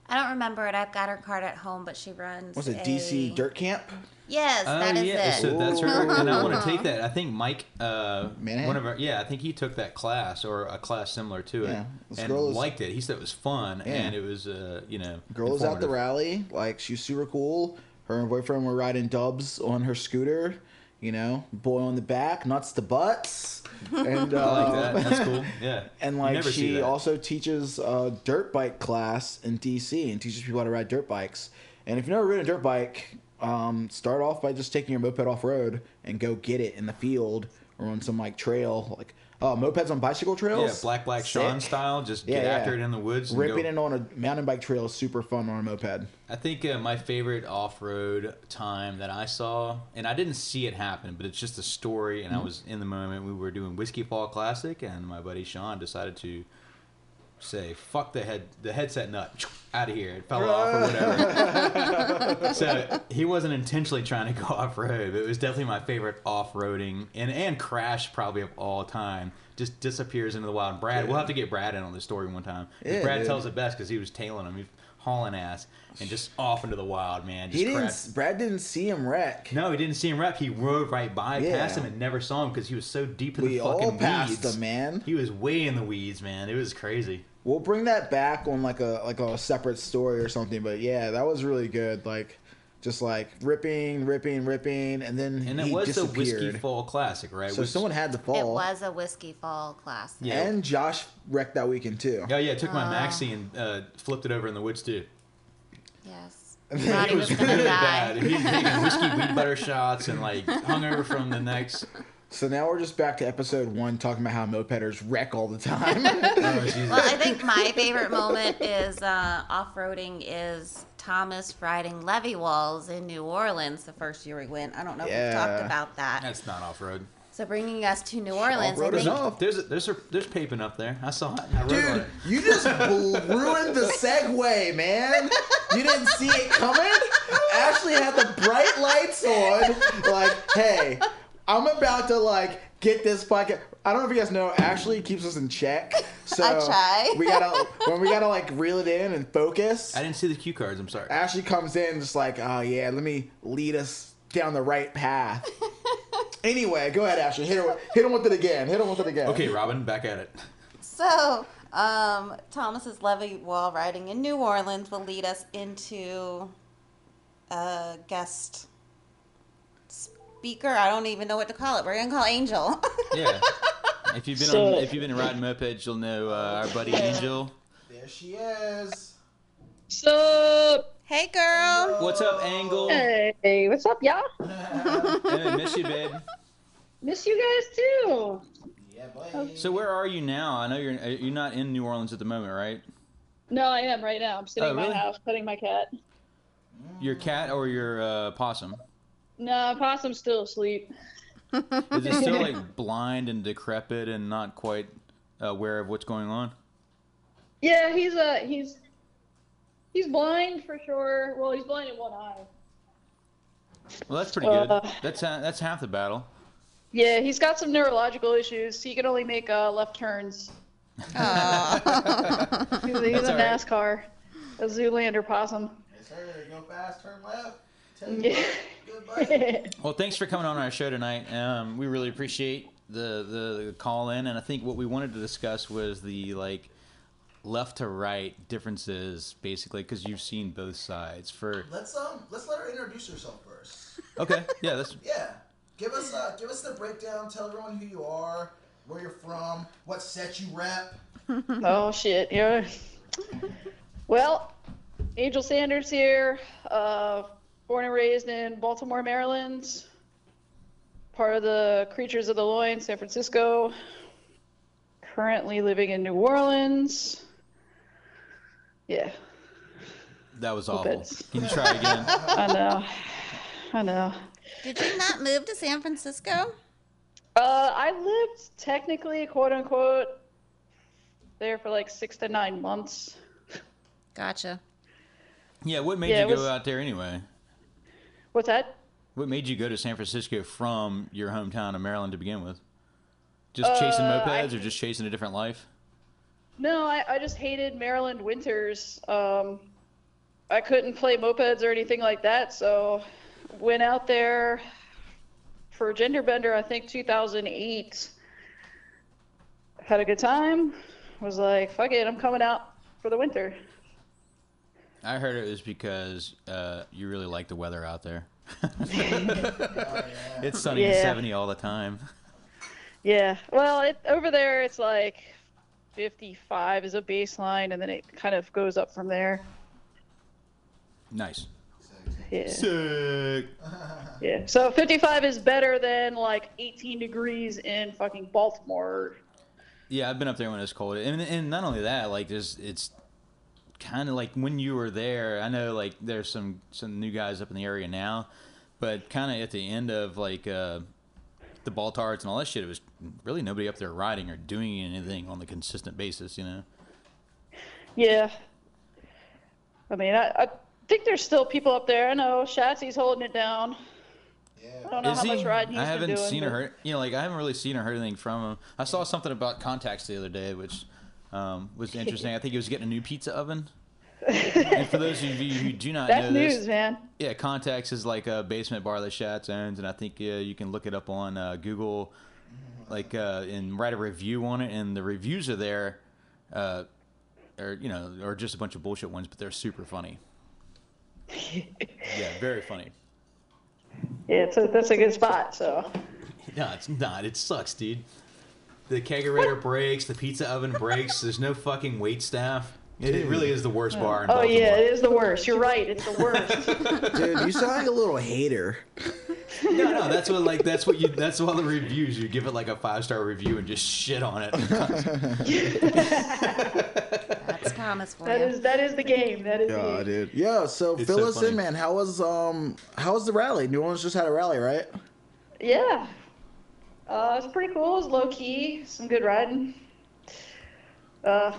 [SPEAKER 2] I don't remember it. I've got her card at home, but she runs.
[SPEAKER 1] Was it
[SPEAKER 2] a-
[SPEAKER 1] DC Dirt Camp?
[SPEAKER 2] Yes,
[SPEAKER 4] Oh
[SPEAKER 2] that is
[SPEAKER 4] yeah,
[SPEAKER 2] it.
[SPEAKER 4] so that's her, and I want to take that. I think Mike, uh,
[SPEAKER 1] Manahan?
[SPEAKER 4] one of our, yeah, I think he took that class or a class similar to it,
[SPEAKER 1] Yeah,
[SPEAKER 4] and
[SPEAKER 1] girl is-
[SPEAKER 4] liked it. He said it was fun,
[SPEAKER 1] Yeah.
[SPEAKER 4] and it was, uh, you know,
[SPEAKER 1] Girl was out the rally. Like she's super cool. Her and her boyfriend were riding dubs on her scooter. You know, boy on the back, nuts to butts, and uh,
[SPEAKER 4] I like that. That's cool. Yeah,
[SPEAKER 1] And like she also teaches a dirt bike class in DC and teaches people how to ride dirt bikes. And if you've never ridden a dirt bike, um, start off by just taking your moped off road and go get it in the field or on some like trail, like uh, mopeds on bicycle trails.
[SPEAKER 4] Yeah, Black Black Sean style. Just
[SPEAKER 1] Yeah,
[SPEAKER 4] get
[SPEAKER 1] yeah.
[SPEAKER 4] after it in the woods. And
[SPEAKER 1] Ripping it on a mountain bike trail is super fun on a moped.
[SPEAKER 4] I think uh, my favorite off-road time that I saw, and I didn't see it happen, but it's just a story, and I
[SPEAKER 1] Mm-hmm.
[SPEAKER 4] was in the moment. We were doing Whiskey Fall Classic, and my buddy Sean decided to say, "Fuck the head, the headset nut, out of here." It fell off or whatever. so he wasn't intentionally trying to go off-road, but it was definitely my favorite off-roading and and crash probably of all time. Just disappears into the wild. Brad, we'll have to get Brad in on this story one time
[SPEAKER 1] Yeah,
[SPEAKER 4] Brad
[SPEAKER 1] dude.
[SPEAKER 4] tells it best because he was tailing him, he hauling ass, and just off into the wild, man. Just
[SPEAKER 1] He didn't.
[SPEAKER 4] crashed.
[SPEAKER 1] Brad didn't see him wreck.
[SPEAKER 4] No, he didn't see him wreck. He rode right by
[SPEAKER 1] Yeah.
[SPEAKER 4] past him and never saw him because he was so deep in
[SPEAKER 1] We
[SPEAKER 4] the
[SPEAKER 1] all
[SPEAKER 4] fucking
[SPEAKER 1] passed
[SPEAKER 4] weeds.
[SPEAKER 1] him, man.
[SPEAKER 4] He was way in the weeds, man. It was crazy.
[SPEAKER 1] We'll bring that back on like a like a separate story or something. But yeah, that was really good. Like, just like ripping, ripping, ripping, and then
[SPEAKER 4] And it was the
[SPEAKER 1] disappeared.
[SPEAKER 4] Whiskey Fall Classic, right?
[SPEAKER 1] So
[SPEAKER 4] Which-
[SPEAKER 1] someone had to fall.
[SPEAKER 2] It was a whiskey fall class.
[SPEAKER 4] Yeah.
[SPEAKER 1] And Josh wrecked that weekend too.
[SPEAKER 4] Oh yeah, took my
[SPEAKER 2] Ah.
[SPEAKER 4] maxi and uh, flipped it over in the woods too.
[SPEAKER 2] Yes.
[SPEAKER 1] He
[SPEAKER 2] was,
[SPEAKER 4] was really
[SPEAKER 2] die.
[SPEAKER 4] bad. He was taking whiskey weed butter shots and like hung over from the next.
[SPEAKER 1] So now we're just back to episode one, talking about how mopeders wreck all the time.
[SPEAKER 4] Oh, Jesus.
[SPEAKER 2] Well, I think my favorite moment is uh, off-roading is Thomas riding levee walls in New Orleans the first year we went. I don't know if we've talked about that.
[SPEAKER 4] That's not off road.
[SPEAKER 2] So bringing us to New Orleans, I
[SPEAKER 1] Off-road is
[SPEAKER 2] think
[SPEAKER 1] off.
[SPEAKER 4] There's a, there's a, there's paving up there. I saw it. I
[SPEAKER 1] Dude,
[SPEAKER 4] it.
[SPEAKER 1] you just ruined the segue, man. You didn't see it coming. Ashley had the bright lights on. Like, hey, I'm about to like get this podcast. I don't know if you guys know. Ashley keeps us in check. So
[SPEAKER 2] I try.
[SPEAKER 1] we gotta when we gotta like reel it in and focus.
[SPEAKER 4] I didn't see the cue cards. I'm sorry.
[SPEAKER 1] Ashley comes in just like, oh yeah, let me lead us down the right path. anyway, go ahead, Ashley. Hit him, hit him with it again. Hit him with it again.
[SPEAKER 4] Okay, Robin, back at it.
[SPEAKER 2] so. Um, Thomas's levee wall riding in New Orleans will lead us into a guest speaker. I don't even know what to call it. We're gonna call Angel.
[SPEAKER 4] Yeah. If you've been
[SPEAKER 3] So-
[SPEAKER 4] on, if you've been riding mopeds, you'll know uh, our buddy Angel.
[SPEAKER 1] There she is.
[SPEAKER 3] Sup?
[SPEAKER 2] hey, girl.
[SPEAKER 4] What's up, Angel?
[SPEAKER 3] Hey, what's up, y'all?
[SPEAKER 4] Hey, miss you, babe.
[SPEAKER 3] Miss you guys too.
[SPEAKER 1] Yeah, buddy.
[SPEAKER 4] So where are you now? I know you're uh, you're not in New Orleans at the moment, right?
[SPEAKER 3] No, I am right now. I'm sitting
[SPEAKER 4] Oh,
[SPEAKER 3] in
[SPEAKER 4] really?
[SPEAKER 3] my house petting my cat.
[SPEAKER 4] Your cat or your uh, possum?
[SPEAKER 3] No, Possum's still asleep.
[SPEAKER 4] Is it still like blind and decrepit and not quite aware of what's going on?
[SPEAKER 3] Yeah, he's uh he's he's blind for sure. Well, he's blind in one eye.
[SPEAKER 4] Well, that's pretty good.
[SPEAKER 3] Uh.
[SPEAKER 4] That's ha- that's half the battle.
[SPEAKER 3] Yeah, he's got some neurological issues. He can only make uh, left turns.
[SPEAKER 2] Aw.
[SPEAKER 3] He's, he's
[SPEAKER 4] That's
[SPEAKER 3] a
[SPEAKER 4] all right.
[SPEAKER 3] NASCAR, a Zoolander possum.
[SPEAKER 1] Yes, sir. Go fast, turn left.
[SPEAKER 3] Yeah.
[SPEAKER 1] Goodbye.
[SPEAKER 4] Well, thanks for coming on our show tonight. Um, we really appreciate the, the the call in, and I think what we wanted to discuss was the like left to right differences, basically, because you've seen both sides. For
[SPEAKER 1] Let's um let's let her introduce herself first.
[SPEAKER 4] okay, yeah, that's
[SPEAKER 1] Yeah. Give us uh give us the breakdown, tell everyone who you are, where you're from, what set you rep.
[SPEAKER 5] Oh shit! Yeah. Well, Angel Sanders here. Uh, born and raised in Baltimore, Maryland. Part of the Creatures of the Loin, San Francisco. Currently living in New Orleans. Yeah,
[SPEAKER 4] that was awful. Can you try again?
[SPEAKER 5] I know. I know.
[SPEAKER 2] Did you not move to San Francisco?
[SPEAKER 5] Uh, I lived technically, quote unquote, there for like six to nine months.
[SPEAKER 2] Gotcha.
[SPEAKER 4] yeah, what made
[SPEAKER 5] Yeah,
[SPEAKER 4] you go
[SPEAKER 5] was-
[SPEAKER 4] out there anyway?
[SPEAKER 5] What's that?
[SPEAKER 4] What made you go to San Francisco from your hometown of Maryland to begin with? Just chasing
[SPEAKER 5] Uh,
[SPEAKER 4] mopeds
[SPEAKER 5] I-
[SPEAKER 4] or just chasing a different life?
[SPEAKER 5] No, I, I just hated Maryland winters. Um, I couldn't play mopeds or anything like that, so went out there for Gender Bender, I think 2008. Had a good time. Was like, fuck it, I'm coming out for the winter.
[SPEAKER 4] I heard it was because uh, you really like the weather out there. It's sunny and
[SPEAKER 5] Yeah.
[SPEAKER 4] 70 all the time.
[SPEAKER 5] Yeah, well, it, over there it's like 55 is a baseline, and then it kind of goes up from there.
[SPEAKER 4] Nice.
[SPEAKER 5] Yeah.
[SPEAKER 4] Sick.
[SPEAKER 5] Yeah. So 55 is better than like 18 degrees in fucking Baltimore.
[SPEAKER 4] Yeah, I've been up there when it's cold, and and not only that, like there's it's kind of like when you were there. I know like there's some some new guys up in the area now, but kind of at the end of like uh, the ball tarts and all that shit, it was really nobody up there riding or doing anything on the consistent basis. You know.
[SPEAKER 5] Yeah. I mean, I, I think there's still people up there. I know Shatsy's holding it down. Yeah. I don't know
[SPEAKER 4] Is
[SPEAKER 5] how
[SPEAKER 4] he?
[SPEAKER 5] much riding he's doing.
[SPEAKER 4] I haven't
[SPEAKER 5] been doing.
[SPEAKER 4] seen or
[SPEAKER 5] but-
[SPEAKER 4] heard. You know, like I haven't really seen or heard anything from him. I saw something about contacts the other day, which um, was interesting. I think he was getting a new pizza oven. and for those of you who do not
[SPEAKER 5] That's
[SPEAKER 4] know this,
[SPEAKER 5] news, man.
[SPEAKER 4] yeah, Contacts is like a basement bar that Shatz owns, and I think uh, you can look it up on uh, Google, like, uh, and write a review on it. And the reviews are there, uh, or you know, or just a bunch of bullshit ones, but they're super funny. yeah, very funny.
[SPEAKER 5] Yeah, it's a, that's a good spot. So
[SPEAKER 4] No, it's not. It sucks, dude. The kegerator breaks. The pizza oven breaks. There's no fucking wait staff. It, it really is the worst bar in
[SPEAKER 5] Oh
[SPEAKER 4] Baltimore.
[SPEAKER 5] yeah, it is the worst. You're right. It's the worst.
[SPEAKER 1] Dude, you sound like a little hater.
[SPEAKER 4] No, no, that's what like that's what you that's all the reviews. You give it like a five star review and just shit on it.
[SPEAKER 2] That's Thomas for
[SPEAKER 5] that
[SPEAKER 2] you.
[SPEAKER 5] is that is the game. That is the
[SPEAKER 1] Yeah,
[SPEAKER 5] game.
[SPEAKER 1] dude. Yeah, so
[SPEAKER 4] It's
[SPEAKER 1] fill
[SPEAKER 4] so
[SPEAKER 1] us
[SPEAKER 4] funny.
[SPEAKER 1] in, man. How was um how was the rally? New Orleans just had a rally, right?
[SPEAKER 5] Yeah. Uh, it's pretty cool. It's low key. Some good riding. Uh,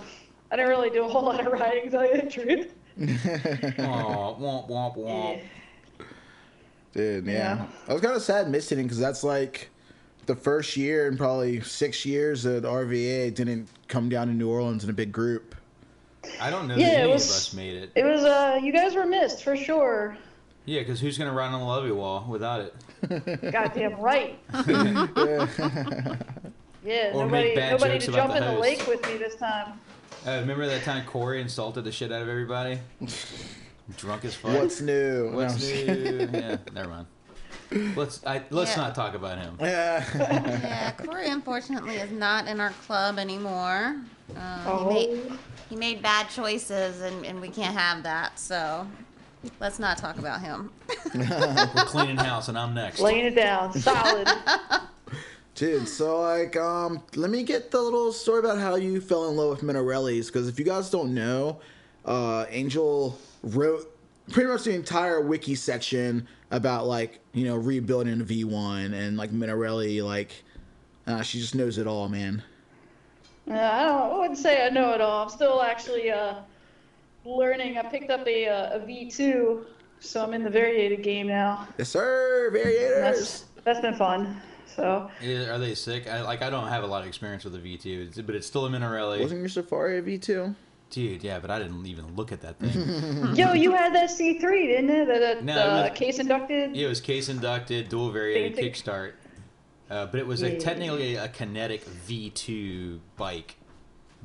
[SPEAKER 5] I didn't really do a whole lot of riding, to tell you the truth.
[SPEAKER 4] Aw, womp womp womp.
[SPEAKER 1] Dude, yeah.
[SPEAKER 5] Yeah.
[SPEAKER 1] I was kind of sad missing it because that's like the first year in probably six years that RVA didn't come down to New Orleans in a big group.
[SPEAKER 4] I don't know
[SPEAKER 5] Yeah,
[SPEAKER 4] that
[SPEAKER 5] it
[SPEAKER 4] any
[SPEAKER 5] was-
[SPEAKER 4] of us made it.
[SPEAKER 5] It was uh, you guys were missed for sure.
[SPEAKER 4] Yeah, because who's gonna ride on the levee wall without it?
[SPEAKER 5] Goddamn right. Yeah,
[SPEAKER 4] Or
[SPEAKER 5] nobody,
[SPEAKER 4] make bad
[SPEAKER 5] nobody
[SPEAKER 4] jokes
[SPEAKER 5] to
[SPEAKER 4] about
[SPEAKER 5] jump
[SPEAKER 4] the
[SPEAKER 5] in the
[SPEAKER 4] host.
[SPEAKER 5] lake with me this time.
[SPEAKER 4] Uh, remember that time Corey insulted the shit out of everybody? Drunk as fuck.
[SPEAKER 1] What's new?
[SPEAKER 4] What's
[SPEAKER 1] No.
[SPEAKER 4] new? yeah, never mind. Let's I, let's
[SPEAKER 2] Yeah.
[SPEAKER 4] not talk about him.
[SPEAKER 1] Yeah.
[SPEAKER 2] Yeah, Corey unfortunately is not in our club anymore. Um,
[SPEAKER 5] Oh.
[SPEAKER 2] he, made, he made bad choices, and, and we can't have that. So let's not talk about him.
[SPEAKER 4] We're cleaning house, and I'm next.
[SPEAKER 5] Laying it down, solid.
[SPEAKER 1] Dude, so like, um, let me get the little story about how you fell in love with Minarelli's, because if you guys don't know, uh, Angel wrote pretty much the entire wiki section about like you know rebuilding V1 and like Minarelli, like, uh, she just knows it all, man.
[SPEAKER 5] Uh, I don't. I wouldn't say I know it all. I'm still actually uh, learning. I picked up a uh, a V2, so I'm in the variated game now.
[SPEAKER 1] Yes, sir. Variators.
[SPEAKER 5] That's that's been fun. So
[SPEAKER 4] Are they sick? I, like I don't have a lot of experience with the V2, but it's still a Minarelli.
[SPEAKER 1] Wasn't your Safari a V2?
[SPEAKER 4] Dude, yeah, but I didn't even look at that thing.
[SPEAKER 5] Yo, you had that C3, didn't it? The, the,
[SPEAKER 4] No,
[SPEAKER 5] the
[SPEAKER 4] it was-
[SPEAKER 5] case inducted.
[SPEAKER 4] Yeah, it was case inducted, dual variated kickstart, uh, but it was a, technically a kinetic V2 bike.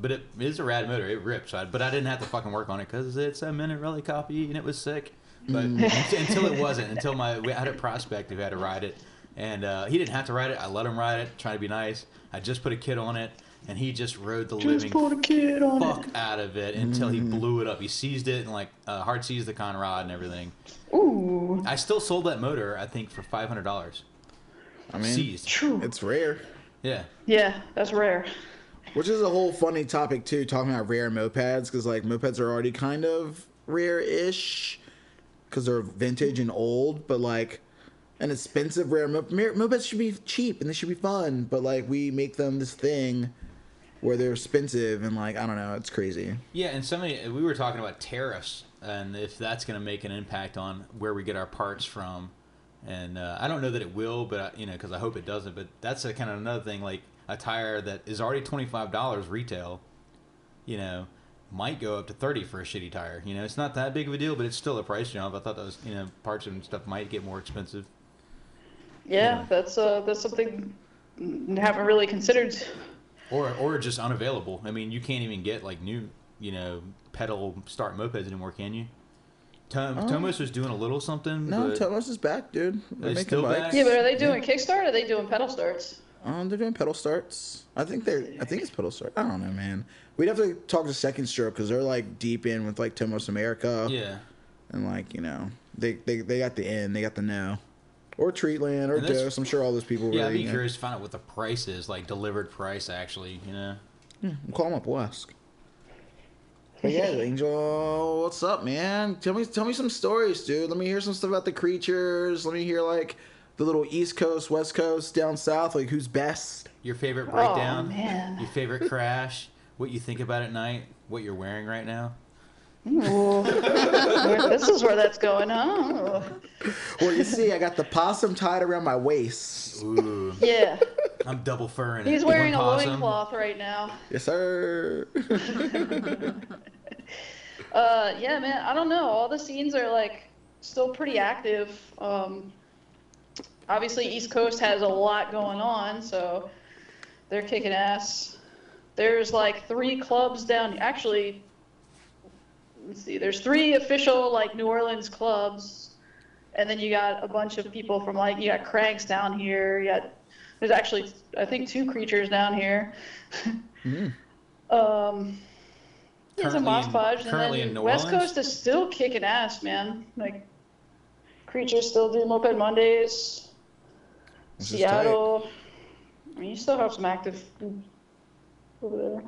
[SPEAKER 4] But it is a rad motor. It rips. I, but I didn't have to fucking work on it because it's a Minarelli copy and it was sick. But until it wasn't, until my we had a prospect who had to ride it, and uh, he didn't have to ride it. I let him ride it, trying to be nice. I just put a kit on it, and he just rode the
[SPEAKER 5] Just
[SPEAKER 4] living
[SPEAKER 5] put a kid on
[SPEAKER 4] fuck
[SPEAKER 5] it.
[SPEAKER 4] out of it until he blew it up. He seized it and like uh, hard seized the conrod and everything.
[SPEAKER 5] Ooh.
[SPEAKER 4] I still sold that motor, I think, for five hundred dollars.
[SPEAKER 1] I mean,
[SPEAKER 4] Seized.
[SPEAKER 5] True.
[SPEAKER 1] it's rare.
[SPEAKER 4] Yeah.
[SPEAKER 5] Yeah, that's rare.
[SPEAKER 1] Which is a whole funny topic too, talking about rare mopeds, because like mopeds are already kind of rare-ish, because they're vintage and old, but like an expensive rare mop- mopeds should be cheap and they should be fun, but like we make them this thing where they're expensive and like I don't know, it's crazy.
[SPEAKER 4] Yeah, and somebody we were talking about tariffs and if that's going to make an impact on where we get our parts from, and uh, I don't know that it will, but I, you know, because I hope it doesn't. But that's a kind of another thing, like a tire that is already twenty five dollars retail, you know, might go up to thirty for a shitty tire. You know, it's not that big of a deal, but it's still a price jump. I thought those, you know, parts and stuff might get more expensive.
[SPEAKER 5] Yeah,
[SPEAKER 4] Yeah.
[SPEAKER 5] that's uh that's something I haven't really considered.
[SPEAKER 4] Or, or just unavailable. I mean, you can't even get like new, you know, pedal start mopeds anymore, can you? Tom,
[SPEAKER 1] Oh.
[SPEAKER 4] Tomos was doing a little something.
[SPEAKER 1] No,
[SPEAKER 4] but
[SPEAKER 1] Tomos is back, dude. They're
[SPEAKER 4] They
[SPEAKER 1] making
[SPEAKER 4] still
[SPEAKER 1] bikes.
[SPEAKER 4] back?
[SPEAKER 5] Yeah, but are they doing kickstart or are they doing pedal starts?
[SPEAKER 1] Um, they're doing pedal starts. I think they're. I think it's pedal start. I don't know, man. We'd have to talk to Second Stroke because they're like deep in with like Tomos America.
[SPEAKER 4] Yeah.
[SPEAKER 1] and like you know they they, they got the in they got the no or treatland or dose i'm sure all those people
[SPEAKER 4] Yeah, I'd be curious to find out what the price is, like delivered price, actually. You know.
[SPEAKER 1] yeah, we'll call them up we'll ask but yeah angel what's up man tell me tell me some stories dude let me hear some stuff about the creatures let me hear like the little east coast west coast down south like who's best
[SPEAKER 4] Your favorite breakdown.
[SPEAKER 5] Oh man.
[SPEAKER 4] Your favorite crash. What you think about at night. What you're wearing right now.
[SPEAKER 5] This is where that's going, huh?
[SPEAKER 1] well you see i got the possum tied around my waist
[SPEAKER 4] Ooh,
[SPEAKER 5] Yeah.
[SPEAKER 4] I'm double furring it.
[SPEAKER 5] He's
[SPEAKER 4] One
[SPEAKER 5] wearing a
[SPEAKER 4] possum.
[SPEAKER 5] loincloth right now.
[SPEAKER 1] yes sir
[SPEAKER 5] Uh, yeah, man. I don't know. All the scenes are like still pretty active. Um, obviously, East Coast has a lot going on, so they're kicking ass. There's like three clubs down. Actually, let's see. There's three official like New Orleans clubs, and then you got a bunch of people from like you got Cranks down here. You got there's actually I think two creatures down here.
[SPEAKER 1] Mm.
[SPEAKER 5] Um, yeah, some
[SPEAKER 4] Currently
[SPEAKER 5] Moss Podge, and then
[SPEAKER 4] in New
[SPEAKER 5] West
[SPEAKER 4] Orleans?
[SPEAKER 5] Coast is still kicking ass, man. Like, creatures still do Moped Mondays.
[SPEAKER 1] This is
[SPEAKER 5] Seattle. I mean, you still have some active over there.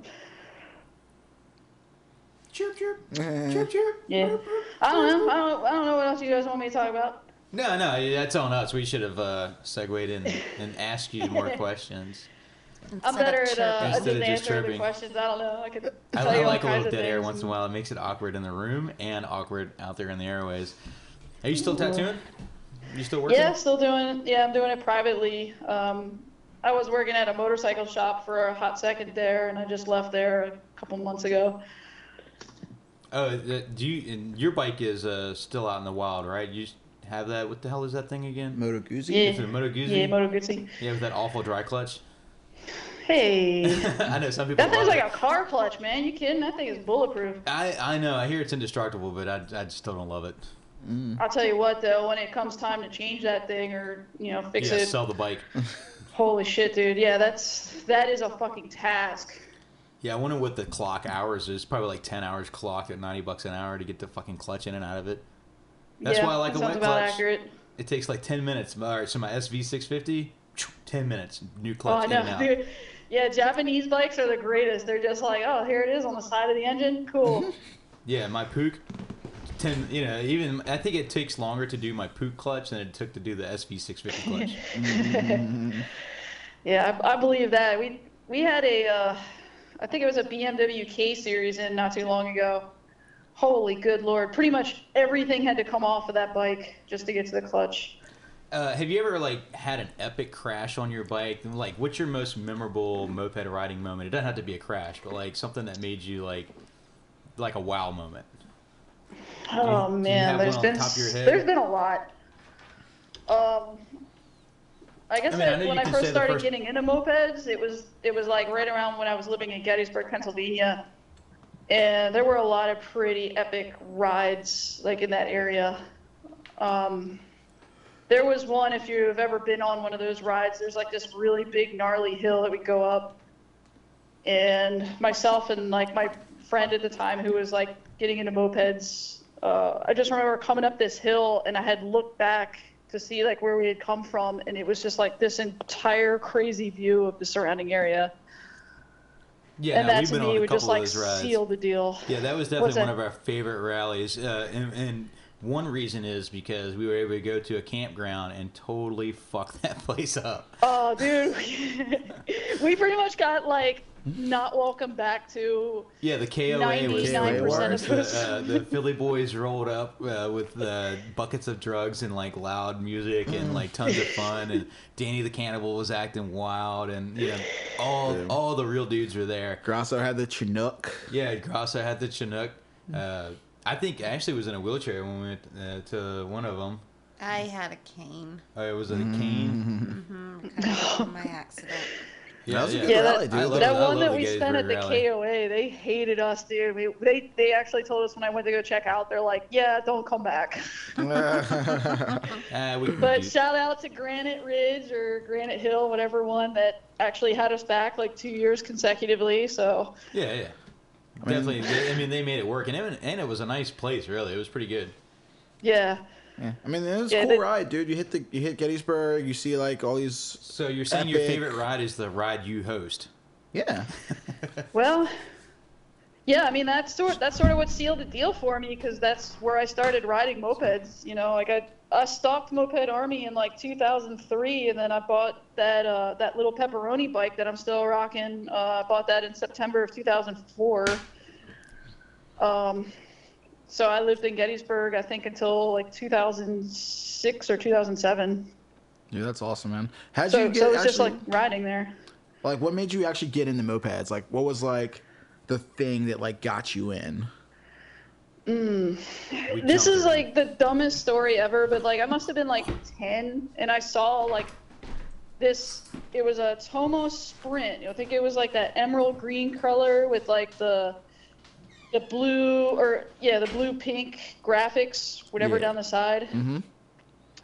[SPEAKER 4] Chirp chirp.
[SPEAKER 1] Eh.
[SPEAKER 4] Chirp chirp.
[SPEAKER 5] Yeah. I don't know. I don't, I don't know what else you guys want me to talk about.
[SPEAKER 4] No, no, that's on us. We should have uh, segued in and asked you more questions.
[SPEAKER 5] I'm better at uh,
[SPEAKER 4] Instead of
[SPEAKER 5] just
[SPEAKER 4] just
[SPEAKER 5] answering
[SPEAKER 4] chirping.
[SPEAKER 5] questions. I don't know. I could
[SPEAKER 4] I,
[SPEAKER 5] tell
[SPEAKER 4] I
[SPEAKER 5] you all
[SPEAKER 4] like a little
[SPEAKER 5] of
[SPEAKER 4] dead air
[SPEAKER 5] things.
[SPEAKER 4] once in a while. It makes it awkward in the room and awkward out there in the airways. Are you still tattooing? You still working?
[SPEAKER 5] Yeah, still doing. Yeah, I'm doing it privately. Um, I was working at a motorcycle shop for a hot second there, and I just left there a couple months ago.
[SPEAKER 4] Oh, do you? And your bike is uh, still out in the wild, right? You have that. What the hell is that thing again?
[SPEAKER 1] Moto Guzzi?
[SPEAKER 5] Yeah.
[SPEAKER 4] Is it a Moto Guzzi?
[SPEAKER 5] Yeah, Moto Guzzi.
[SPEAKER 4] Yeah, with that awful dry clutch.
[SPEAKER 5] Hey,
[SPEAKER 4] I know some people.
[SPEAKER 5] that thing's
[SPEAKER 4] love
[SPEAKER 5] like
[SPEAKER 4] it.
[SPEAKER 5] a car clutch, man. You kidding? That thing is bulletproof.
[SPEAKER 4] I I know. I hear it's indestructible, but I I still don't love it. Mm-hmm.
[SPEAKER 5] I'll tell you what, though, when it comes time to change that thing or you know fix
[SPEAKER 4] yeah,
[SPEAKER 5] it,
[SPEAKER 4] sell the bike.
[SPEAKER 5] holy shit, dude. Yeah, that's that is a fucking task.
[SPEAKER 4] Yeah, I wonder what the clock hours is. Probably like ten hours clocked at ninety bucks an hour to get the fucking clutch in and out of it. That's
[SPEAKER 5] yeah,
[SPEAKER 4] why I like a wet
[SPEAKER 5] about
[SPEAKER 4] clutch.
[SPEAKER 5] accurate.
[SPEAKER 4] It takes like ten minutes. All right, so my SV six fifty, ten minutes, new
[SPEAKER 5] Oh,
[SPEAKER 4] clutch
[SPEAKER 5] I
[SPEAKER 4] in
[SPEAKER 5] know,
[SPEAKER 4] and out.
[SPEAKER 5] dude. Yeah, Japanese bikes are the greatest. They're just like, oh, here it is on the side of the engine. Cool.
[SPEAKER 4] Yeah, my Puch, ten. You know, even I think it takes longer to do my Puch clutch than it took to do the SV six fifty clutch.
[SPEAKER 5] Yeah, I, I believe that. We we had a, uh, I think it was a BMW K series in not too long ago. Holy good lord! Pretty much everything had to come off of that bike just to get to the clutch.
[SPEAKER 4] Uh, have you ever like had an epic crash on your bike? Like, what's your most memorable moped riding moment? It doesn't have to be a crash, but like something that made you like, like a wow moment.
[SPEAKER 5] Oh
[SPEAKER 4] do you
[SPEAKER 5] man, there's been
[SPEAKER 4] top of your head?
[SPEAKER 5] there's been a lot. Um, I guess
[SPEAKER 4] I mean, I know
[SPEAKER 5] when I first started
[SPEAKER 4] first-
[SPEAKER 5] getting into mopeds, it was it was like right around when I was living in Gettysburg, Pennsylvania, and there were a lot of pretty epic rides like in that area. Um, there was one if you've ever been on one of those rides. There's like this really big gnarly hill that we go up, and myself and like my friend at the time who was like getting into mopeds. Uh, I just remember coming up this hill and I had looked back to see like where we had come from, and it was just like this entire crazy view of the surrounding area.
[SPEAKER 4] Yeah,
[SPEAKER 5] and
[SPEAKER 4] no,
[SPEAKER 5] that to me would just like
[SPEAKER 4] of those rides.
[SPEAKER 5] seal the deal.
[SPEAKER 4] Yeah, that was
[SPEAKER 5] What's
[SPEAKER 4] definitely one
[SPEAKER 5] that?
[SPEAKER 4] of our favorite rallies, uh, and, and one reason is because we were able to go to a campground and totally fuck that place up.
[SPEAKER 5] Oh, dude, we pretty much got like not welcome back to.
[SPEAKER 4] Yeah, the KOA was
[SPEAKER 5] 99%
[SPEAKER 1] of
[SPEAKER 4] the, uh, the Philly boys rolled up uh, with uh, buckets of drugs and like loud music and like tons of fun, and Danny the Cannibal was acting wild, and you know all
[SPEAKER 1] Yeah.
[SPEAKER 4] all the real dudes were there.
[SPEAKER 1] Grosso had the Chinook.
[SPEAKER 4] Yeah, Grosso had the Chinook. Uh, I think Ashley was in a wheelchair when we went uh, to one of them.
[SPEAKER 2] I had a cane
[SPEAKER 4] Uh, it was a
[SPEAKER 1] Mm-hmm.
[SPEAKER 4] cane.
[SPEAKER 2] hmm because of my accident.
[SPEAKER 1] That was a good
[SPEAKER 5] Yeah,
[SPEAKER 1] rally,
[SPEAKER 5] that,
[SPEAKER 1] dude.
[SPEAKER 4] I love-
[SPEAKER 5] that one that we spent at the
[SPEAKER 4] rally.
[SPEAKER 5] KOA, they hated us, dude. We, they they actually told us when I went to go check out, they're like, "Yeah, don't come back."
[SPEAKER 4] Uh, we
[SPEAKER 5] But
[SPEAKER 4] do-
[SPEAKER 5] shout out to Granite Ridge or Granite Hill, whatever one that actually had us back like two years consecutively. So
[SPEAKER 4] yeah, yeah. Definitely. they- I mean, they made it work, and it, and it was a nice place. Really, it was pretty good.
[SPEAKER 5] yeah,
[SPEAKER 1] Yeah, I mean, it was a
[SPEAKER 5] Yeah,
[SPEAKER 1] cool
[SPEAKER 5] they-
[SPEAKER 1] ride, dude. You hit the you hit Gettysburg. You see like all these.
[SPEAKER 4] So you're saying your favorite ride is the ride you host?
[SPEAKER 1] Yeah,
[SPEAKER 5] well, yeah. I mean that's sort that's sort of what sealed the deal for me because that's where I started riding mopeds. You know, like I I stopped Moped Army in like 2003, and then I bought that uh, that little pepperoni bike that I'm still rocking. Uh, I bought that in September of 2004. Um, so I lived in Gettysburg, I think, until like 2006 or 2007.
[SPEAKER 1] dude, that's awesome, man. How'd
[SPEAKER 5] So,
[SPEAKER 1] you get
[SPEAKER 5] so it was
[SPEAKER 1] actually,
[SPEAKER 5] just like riding there.
[SPEAKER 1] like what made you actually get into mopeds? Like, what was like the thing that like got you in?
[SPEAKER 4] We
[SPEAKER 5] This is like the dumbest story ever, but like I must have been like 10 and I saw like this it was a Tomos Sprint. I think it was like that emerald green color with like the the blue or yeah, the blue pink graphics whatever
[SPEAKER 1] Yeah.
[SPEAKER 5] down the side.
[SPEAKER 1] Mm-hmm.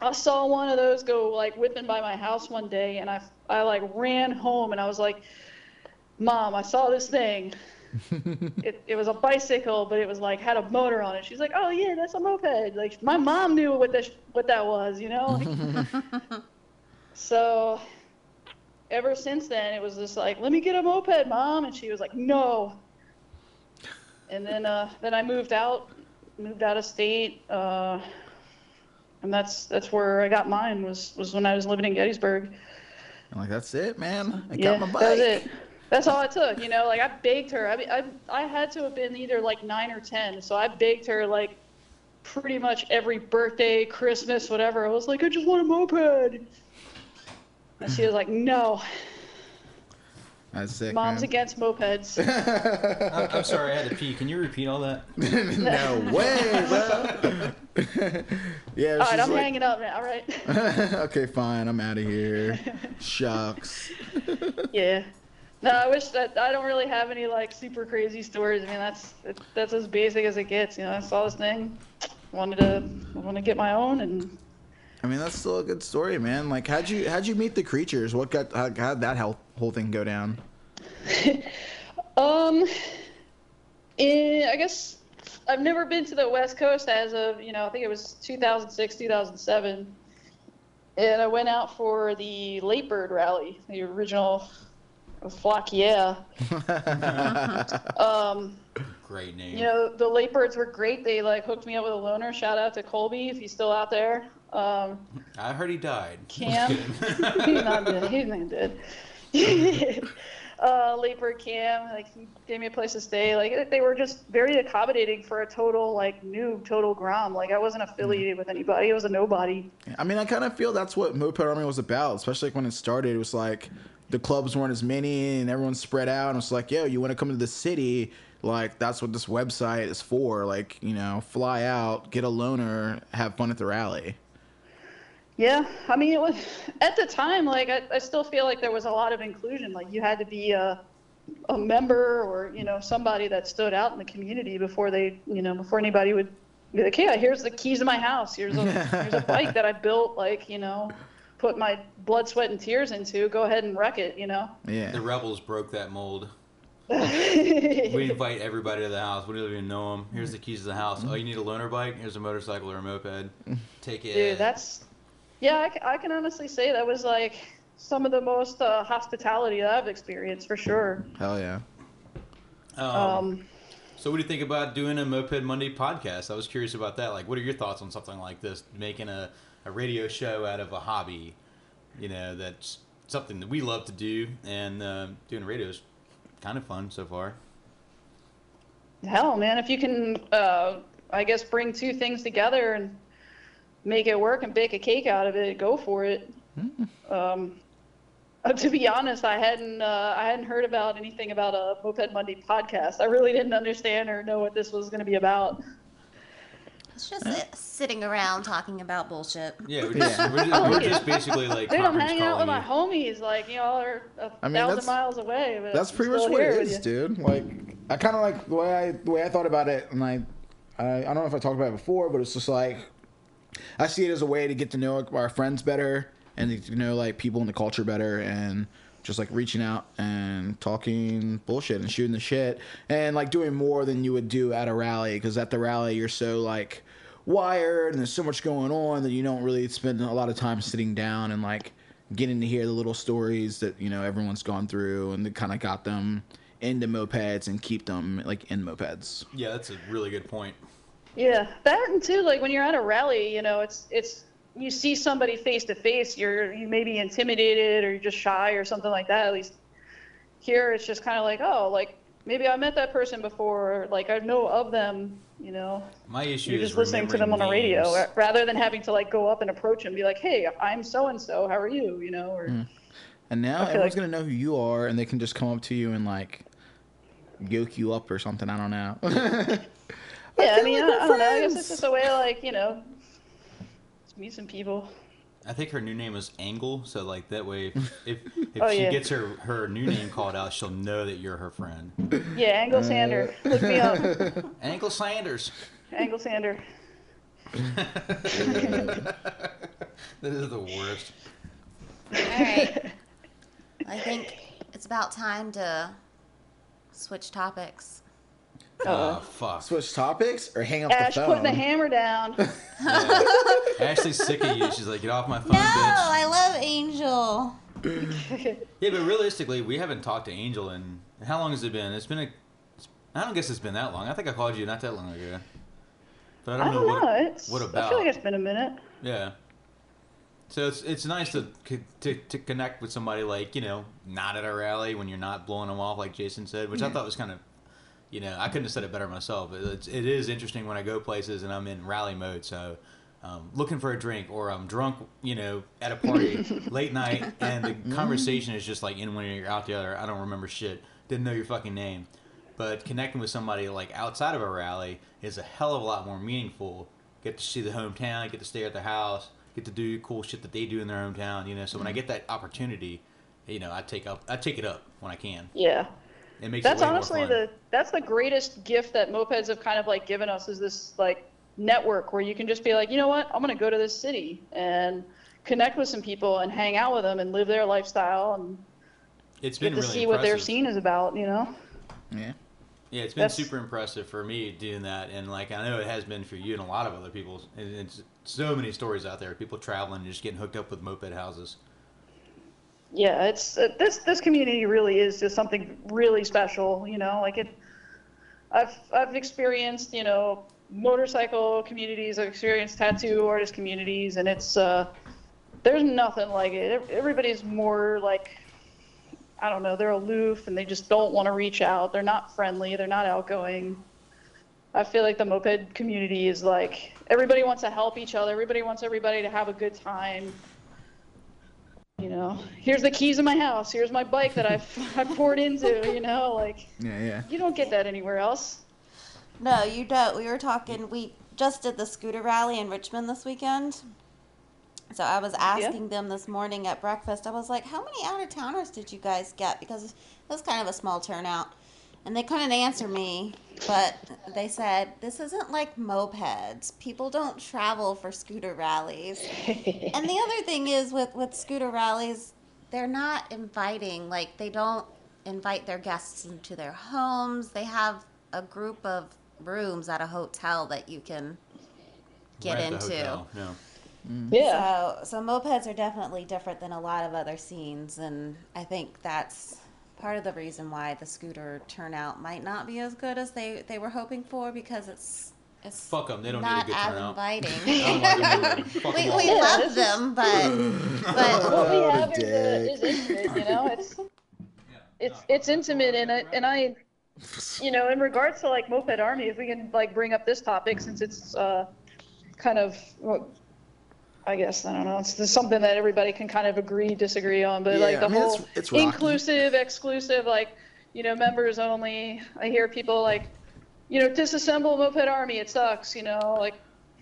[SPEAKER 5] I saw one of those go like whipping by my house one day, and I I like ran home, and I was like, "Mom, I saw this thing. It, it was a bicycle, but it was like had a motor on it." She's like, "Oh yeah, that's a moped." Like my mom knew what this what that was, you know. so ever since then, it was just like, "Let me get a moped, mom," and she was like, "No." And then uh, then I moved out, moved out of state. Uh, and that's that's where I got mine was was when I was living in Gettysburg.
[SPEAKER 1] I'm like, that's it, man. I
[SPEAKER 5] yeah,
[SPEAKER 1] got my bike.
[SPEAKER 5] that was it. That's all it took. You know, like I begged her. I mean, I I had to have been either like nine or ten, so I begged her like pretty much every birthday, Christmas, whatever. I was like, I just want a moped. And she was like, No,
[SPEAKER 1] That's sick.
[SPEAKER 5] mom's
[SPEAKER 1] man.
[SPEAKER 5] against mopeds.
[SPEAKER 4] I'm, I'm sorry, I had to pee. Can you repeat all that?
[SPEAKER 1] no way, bro. yeah,
[SPEAKER 5] all right, I'm
[SPEAKER 1] like,
[SPEAKER 5] hanging up now. All right.
[SPEAKER 1] okay, fine. I'm out of here. Shucks.
[SPEAKER 5] Yeah. No, I wish that I don't really have any like super crazy stories. I mean, that's that's as basic as it gets. You know, I saw this thing, wanted to want to get my own, and
[SPEAKER 1] I mean, that's still a good story, man. Like, how'd you how'd you meet the creatures? What got how, how'd that whole whole thing go down?
[SPEAKER 5] um, eh, I guess I've never been to the West Coast as of you know I think it was 2006 2007, and I went out for the Late Bird Rally, the original Flock Yeah. Um.
[SPEAKER 4] Great name.
[SPEAKER 5] You know, the late birds were great. They like hooked me up with a loaner. Shout out to Colby if he's still out there. Um,
[SPEAKER 4] I heard he died.
[SPEAKER 5] Cam,
[SPEAKER 4] Just kidding.
[SPEAKER 5] he's not dead. He's not dead. uh, late bird Cam, like he gave me a place to stay. Like they were just very accommodating for a total like noob, total grom. Like I wasn't affiliated with anybody. I was a nobody.
[SPEAKER 1] I mean, I kind of feel that's what Moped Army was about, especially like when it started. It was like the clubs weren't as many and everyone's spread out. And it's like, yo, you want to come to the city? Like, that's what this website is for. Like, you know, fly out, get a loaner, have fun at the rally.
[SPEAKER 5] Yeah, I mean, it was at the time. Like, I, I still feel like there was a lot of inclusion. Like, you had to be a, a member or you know somebody that stood out in the community before they, you know, before anybody would be like, yeah, here's the keys to my house. Here's a here's a bike that I built. Like, you know, put my blood, sweat, and tears into. Go ahead and wreck it. You know.
[SPEAKER 1] Yeah.
[SPEAKER 4] The rebels broke that mold. We invite everybody to the house. We don't even know them. Here's the keys to the house. Oh, you need a loaner bike? Here's a motorcycle or a moped. Take it.
[SPEAKER 5] Dude, that's yeah. I can honestly say that was like some of the most uh, hospitality that I've experienced for sure.
[SPEAKER 1] Hell yeah.
[SPEAKER 4] Um,
[SPEAKER 5] Um,
[SPEAKER 4] so, what do you think about doing a Moped Monday podcast? I was curious about that. Like, what are your thoughts on something like this? Making a, a radio show out of a hobby, you know, that's something that we love to do, and uh, doing radio is kind of fun so far.
[SPEAKER 5] hell, man, if you can, uh, I guess, bring two things together and make it work and bake a cake out of it, go for it. Um, uh, to be honest, I hadn't uh, I hadn't heard about anything about a Moped Monday podcast. I really didn't understand or know what this was going to be about.
[SPEAKER 2] It's just uh, sitting around talking about bullshit.
[SPEAKER 4] Yeah, we're just,
[SPEAKER 1] Yeah.
[SPEAKER 4] We're just, we're just basically like
[SPEAKER 5] Dude, I'm
[SPEAKER 4] conference
[SPEAKER 5] hanging out with my homies, like you all are a
[SPEAKER 1] I mean,
[SPEAKER 5] thousand miles away. But
[SPEAKER 1] That's pretty much what
[SPEAKER 5] here
[SPEAKER 1] it
[SPEAKER 5] with
[SPEAKER 1] is,
[SPEAKER 5] you.
[SPEAKER 1] dude. Like, I kind of like the way I the way I thought about it, and I, I, I don't know if I talked about it before, but it's just like, I see it as a way to get to know our friends better and to know like people in the culture better, and just like reaching out and talking bullshit and shooting the shit, and like doing more than you would do at a rally, because at the rally you're so like wired and there's so much going on that you don't really spend a lot of time sitting down and like getting to hear the little stories that you know everyone's gone through and that kind of got them into mopeds and keep them like in mopeds.
[SPEAKER 4] Yeah, that's a really good point.
[SPEAKER 5] Yeah, that and too, like when you're at a rally, you know, it's it's you see somebody face to face, you're you may be intimidated or you're just shy or something like that. At least here, it's just kind of like, oh, like maybe I met that person before, or like I know of them. You know,
[SPEAKER 4] My issue
[SPEAKER 5] you're
[SPEAKER 4] is
[SPEAKER 5] just listening to them on the radio
[SPEAKER 4] names.
[SPEAKER 5] rather than having to like go up and approach and be like, hey, I'm so and so. How are you? You know, or hmm.
[SPEAKER 1] And now everyone's
[SPEAKER 5] like-
[SPEAKER 1] gonna know who you are and they can just come up to you and like yoke you up or something. I don't know.
[SPEAKER 5] yeah. I
[SPEAKER 1] feel
[SPEAKER 5] mean,
[SPEAKER 1] like
[SPEAKER 5] I, I don't know. I guess it's just a way, like you know, just meet some people.
[SPEAKER 4] I think her new name was Angle, so like that way, if if, if
[SPEAKER 5] Oh,
[SPEAKER 4] she
[SPEAKER 5] yeah.
[SPEAKER 4] gets her her new name called out, she'll know that you're her friend.
[SPEAKER 5] Yeah, Angle Sander, uh, look me up.
[SPEAKER 4] Angle Sanders.
[SPEAKER 5] Angle Sander.
[SPEAKER 4] That is the worst.
[SPEAKER 2] All right. I think it's about time to switch topics.
[SPEAKER 4] Oh fuck.
[SPEAKER 1] Switch topics or hang up
[SPEAKER 5] Ash
[SPEAKER 1] the phone.
[SPEAKER 5] putting the hammer down.
[SPEAKER 4] Yeah. Ashley's sick of you. She's like, get off my phone,
[SPEAKER 2] No,
[SPEAKER 4] bitch.
[SPEAKER 2] I love Angel.
[SPEAKER 4] Yeah, but realistically, we haven't talked to Angel in how long has it been? It's been a. I don't guess it's been that long. I think I called you not that long ago. But I
[SPEAKER 5] I
[SPEAKER 4] don't,
[SPEAKER 5] don't
[SPEAKER 4] know,
[SPEAKER 5] know.
[SPEAKER 4] what.
[SPEAKER 5] It's,
[SPEAKER 4] what
[SPEAKER 5] I feel like it's been a minute.
[SPEAKER 4] Yeah. So it's it's nice to, to to connect with somebody like you know not at a rally when you're not blowing them off like Jason said, which I thought was kind of you know I couldn't have said it better myself. It's it is interesting when I go places and I'm in rally mode. So um, looking for a drink or I'm drunk, you know, at a party late night, and the conversation is just like in one you're out there. I don't remember shit. Didn't know your fucking name. But connecting with somebody like outside of a rally is a hell of a lot more meaningful. Get to see the hometown, get to stay at their house, get to do cool shit that they do in their hometown. You know, so when I get that opportunity, you know, I take up, I take it up when I can.
[SPEAKER 5] Yeah.
[SPEAKER 4] It makes
[SPEAKER 5] That's
[SPEAKER 4] it
[SPEAKER 5] honestly the that's the greatest gift that mopeds have kind of like given us is this like network where you can just be like, you know what, I'm gonna go to this city and connect with some people and hang out with them and live their lifestyle and
[SPEAKER 4] It's
[SPEAKER 5] get
[SPEAKER 4] been
[SPEAKER 5] to
[SPEAKER 4] really
[SPEAKER 5] see what their scene is about, you know?
[SPEAKER 1] Yeah.
[SPEAKER 4] Yeah, it's been
[SPEAKER 5] That's-
[SPEAKER 4] super impressive for me doing that, and like I know it has been for you and a lot of other people. And it's so many stories out there, people traveling and just getting hooked up with moped houses.
[SPEAKER 5] Yeah, it's uh, this this community really is just something really special, you know. Like it, I've I've experienced, you know, motorcycle communities. I've experienced tattoo artist communities, and it's uh, there's nothing like it. Everybody's more like, I don't know, they're aloof and they just don't want to reach out. They're not friendly. They're not outgoing. I feel like the moped community is like everybody wants to help each other. Everybody wants everybody to have a good time you know, here's the keys of my house. Here's my bike that I've I poured into. You know, like
[SPEAKER 1] Yeah, yeah.
[SPEAKER 5] you don't get that anywhere else.
[SPEAKER 2] No, you don't. We were talking. We just did the scooter rally in Richmond this weekend, So I was asking them this morning at breakfast. I was like, "How many out of towners did you guys get?" Because it was kind of a small turnout, and they couldn't answer me. But they said this isn't like mopeds. People don't travel for scooter rallies. and the other thing is with with scooter rallies, they're not inviting. Like they don't invite their guests into their homes. They have a group of rooms at a hotel that you can get
[SPEAKER 4] Rent the
[SPEAKER 2] into.
[SPEAKER 4] hotel, Yeah. Mm.
[SPEAKER 5] Yeah.
[SPEAKER 2] So, so mopeds are definitely different than a lot of other scenes, and I think that's part of the reason why the scooter turnout might not be as good as they, they were hoping for because it's it's
[SPEAKER 4] Fuck 'em, they don't need a
[SPEAKER 2] not
[SPEAKER 4] good
[SPEAKER 2] as
[SPEAKER 4] turnout.
[SPEAKER 2] inviting.
[SPEAKER 4] I don't like them either. Fuck
[SPEAKER 2] we
[SPEAKER 4] 'em all.
[SPEAKER 2] we
[SPEAKER 5] Yeah,
[SPEAKER 2] love
[SPEAKER 5] this
[SPEAKER 2] them, but but
[SPEAKER 5] what we have is, uh, is intimate, you know. It's it's it's intimate, and I, and I, you know, in regards to like moped army, if we can like bring up this topic since it's uh, kind of, well, I guess I don't know, it's, it's something that everybody can kind of agree, disagree on, but
[SPEAKER 1] Yeah,
[SPEAKER 5] like the
[SPEAKER 1] I mean,
[SPEAKER 5] whole
[SPEAKER 1] it's rocky.
[SPEAKER 5] inclusive, exclusive, like you know, members only. I hear people like, you know, disassemble moped army, it sucks, you know, like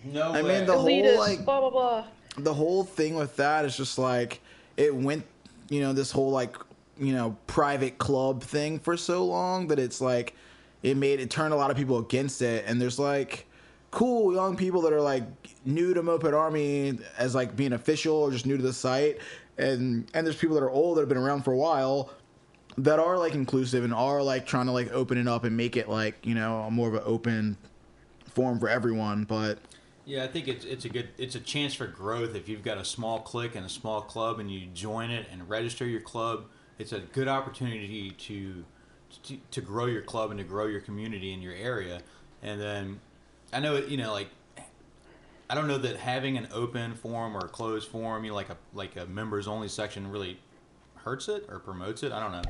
[SPEAKER 4] No
[SPEAKER 1] I
[SPEAKER 4] way.
[SPEAKER 1] mean, the whole,
[SPEAKER 5] elitist,
[SPEAKER 1] like-
[SPEAKER 5] blah blah blah.
[SPEAKER 1] the whole thing with that is just like it went you know this whole like you know private club thing for so long that it's like it made it turned a lot of people against it and there's like cool young people that are like new to moped army as like being official or just new to the site and and there's people that are old that have been around for a while that are like inclusive and are like trying to like open it up and make it like you know more of an open forum for everyone but
[SPEAKER 4] Yeah, I think it's it's a good it's a chance for growth if you've got a small clique and a small club and you join it and register your club. It's a good opportunity to to, to grow your club and to grow your community in your area. And then I know it, you know like I don't know that having an open forum or a closed forum, you know, like a like a members only section really hurts it or promotes it. I don't know.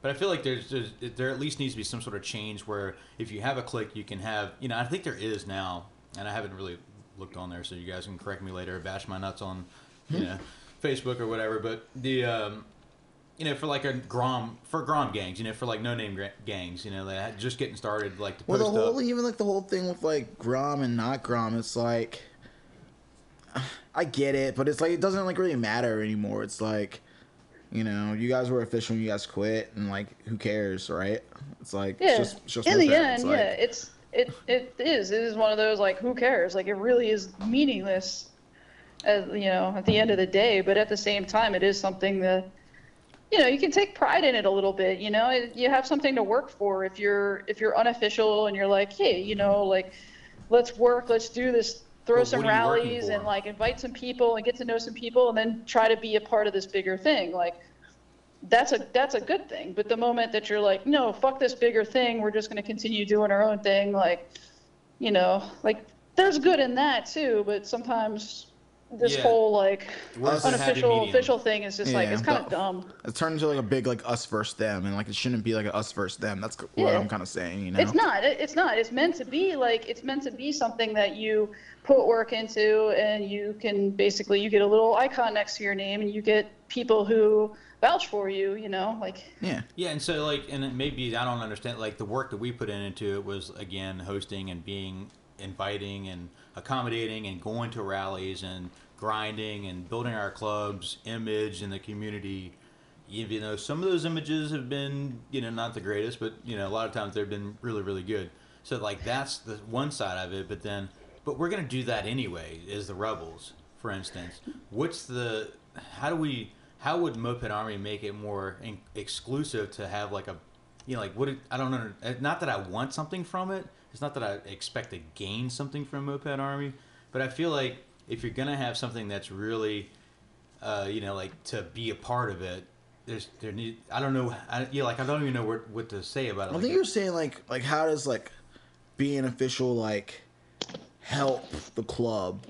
[SPEAKER 4] But I feel like there's, there's there at least needs to be some sort of change where if you have a click, you can have you know I think there is now, and I haven't really looked on there, so you guys can correct me later, bash my nuts on you know Facebook or whatever. But the um, you know for like a Grom for Grom gangs, you know for like no name gangs, you know they had just getting started, like to
[SPEAKER 1] Well,
[SPEAKER 4] post
[SPEAKER 1] the whole
[SPEAKER 4] up.
[SPEAKER 1] even like the whole thing with like Grom and not Grom, it's like I get it, but it's like it doesn't like really matter anymore. It's like you know, you guys were official, and you guys quit, and like who cares, right? It's like
[SPEAKER 5] Yeah.
[SPEAKER 1] it's just, it's just
[SPEAKER 5] in the
[SPEAKER 1] moped.
[SPEAKER 5] end,
[SPEAKER 1] It's like-
[SPEAKER 5] yeah, it's it it is. It is one of those like who cares? Like it really is meaningless, as you know, at the end of the day. But at the same time, it is something that you know you can take pride in it a little bit. You know, you have something to work for if you're if you're unofficial and you're like, hey, you know, like let's work, let's do this. Throw some
[SPEAKER 4] what are you working
[SPEAKER 5] rallies and like invite some people and get to know some people and then try to be a part of this bigger thing. Like that's a that's a good thing. But the moment that you're like, no, fuck this bigger thing, we're just going to continue doing our own thing, like, you know, like there's good in that too. But sometimes this
[SPEAKER 4] Yeah.
[SPEAKER 5] whole like
[SPEAKER 4] Where's the happy
[SPEAKER 5] unofficial
[SPEAKER 4] medium?
[SPEAKER 5] official thing is just like
[SPEAKER 1] Yeah,
[SPEAKER 5] it's kind
[SPEAKER 1] but-
[SPEAKER 5] of dumb.
[SPEAKER 1] it turned into like a big like us versus them, and like it shouldn't be like a us versus them. That's what
[SPEAKER 5] Yeah.
[SPEAKER 1] I'm kind of saying, you know.
[SPEAKER 5] It's not. It- It's not. It's meant to be like it's meant to be something that you put work into, and you can basically you get a little icon next to your name, and you get people who vouch for you. You know, like
[SPEAKER 1] Yeah,
[SPEAKER 4] Yeah, and so like, and it maybe I don't understand. Like the work that we put in into it was again hosting and being inviting and accommodating and going to rallies and grinding and building our club's image in the community. Even though some of those images have been, you know, not the greatest, but you know, a lot of times they've been really, really good. So like that's the one side of it. But then, but we're gonna do that anyway. Is the rebels, for instance? What's the? How do we? How would Moped Army make it more in, exclusive to have like a, you know, like what? It, I don't know. Not that I want something from it. It's not that I expect to gain something from Moped Army, but I feel like if you're gonna have something that's really, uh, you know, like to be a part of it, there's there need. I don't know. I, yeah, like I don't even know what what to say about it.
[SPEAKER 1] I
[SPEAKER 4] Like,
[SPEAKER 1] think you're saying like like how does like being official like help the club?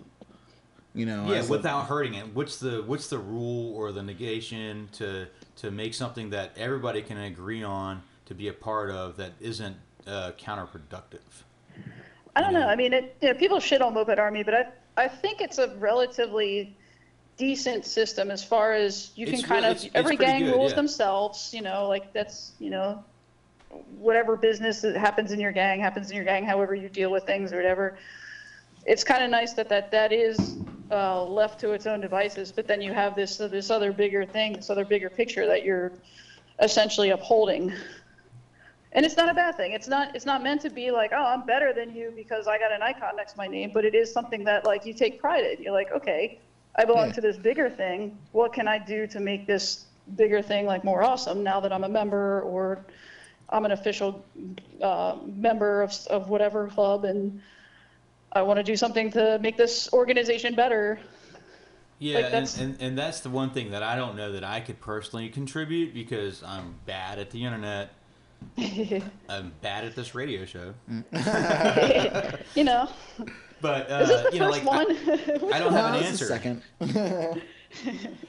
[SPEAKER 1] You know,
[SPEAKER 4] yeah,
[SPEAKER 1] as a-
[SPEAKER 4] without hurting it. What's the what's the rule or the negation to to make something that everybody can agree on to be a part of that isn't uh, counterproductive?
[SPEAKER 5] I don't know. I mean, it, you know, people shit on Moped Army, but I I think it's a relatively decent system as far as you can
[SPEAKER 4] It's
[SPEAKER 5] kind
[SPEAKER 4] really-
[SPEAKER 5] of
[SPEAKER 4] it's- it's
[SPEAKER 5] every
[SPEAKER 4] pretty
[SPEAKER 5] gang
[SPEAKER 4] good,
[SPEAKER 5] rules
[SPEAKER 4] yeah.
[SPEAKER 5] themselves. You know, like that's you know whatever business that happens in your gang happens in your gang. However you deal with things or whatever. It's kind of nice that that that is uh, left to its own devices. But then you have this this other bigger thing, this other bigger picture that you're essentially upholding. And it's not a bad thing. It's not it's not meant to be like, oh, I'm better than you because I got an icon next to my name. But it is something that like you take pride in. You're like, okay, I belong
[SPEAKER 1] Yeah.
[SPEAKER 5] to this bigger thing. What can I do to make this bigger thing like more awesome now that I'm a member or I'm an official uh, member of, of whatever club and I want to do something to make this organization better.
[SPEAKER 4] Yeah,
[SPEAKER 5] Like,
[SPEAKER 4] and, and, and that's the one thing that I don't know that I could personally contribute because I'm bad at the internet. I'm bad at this radio show.
[SPEAKER 5] you know,
[SPEAKER 4] But
[SPEAKER 5] is this
[SPEAKER 4] uh,
[SPEAKER 5] the
[SPEAKER 4] you know,
[SPEAKER 5] first
[SPEAKER 4] like
[SPEAKER 5] one?
[SPEAKER 4] I, I don't have
[SPEAKER 1] No,
[SPEAKER 4] an answer.
[SPEAKER 1] Second.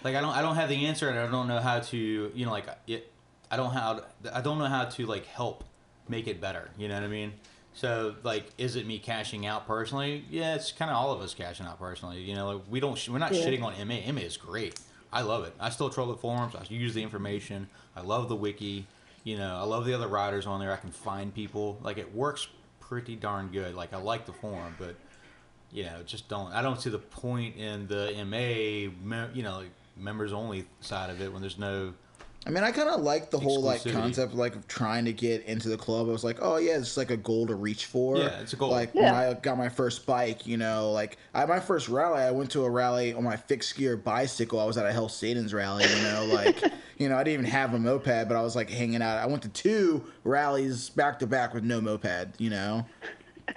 [SPEAKER 4] Like I don't I don't have the answer, and I don't know how to you know like it. I don't how I don't know how to like help make it better. You know what I mean? So like, is it me cashing out personally? Yeah, it's kind of all of us cashing out personally. You know, like we don't we're not
[SPEAKER 5] Yeah.
[SPEAKER 4] shitting on MA. MA is great. I love it. I still troll the forums. I use the information. I love the wiki. You know, I love the other riders on there. I can find people. Like it works pretty darn good. Like I like the forum, but you know, just don't. I don't see the point in the MA, you know, members only side of it when there's no.
[SPEAKER 1] I mean, I kind of like the whole like
[SPEAKER 4] Exclusivity.
[SPEAKER 1] concept like of trying to get into the club. I was like, oh yeah, it's like a goal to reach for.
[SPEAKER 4] Yeah, it's a goal.
[SPEAKER 1] Like
[SPEAKER 5] Yeah.
[SPEAKER 1] when I got my first bike, you know, like I my first rally, I went to a rally on my fixed gear bicycle. I was at a Hell Satan's rally, you know, like you know, I didn't even have a moped, but I was like hanging out. I went to two rallies back to back with no moped, you know,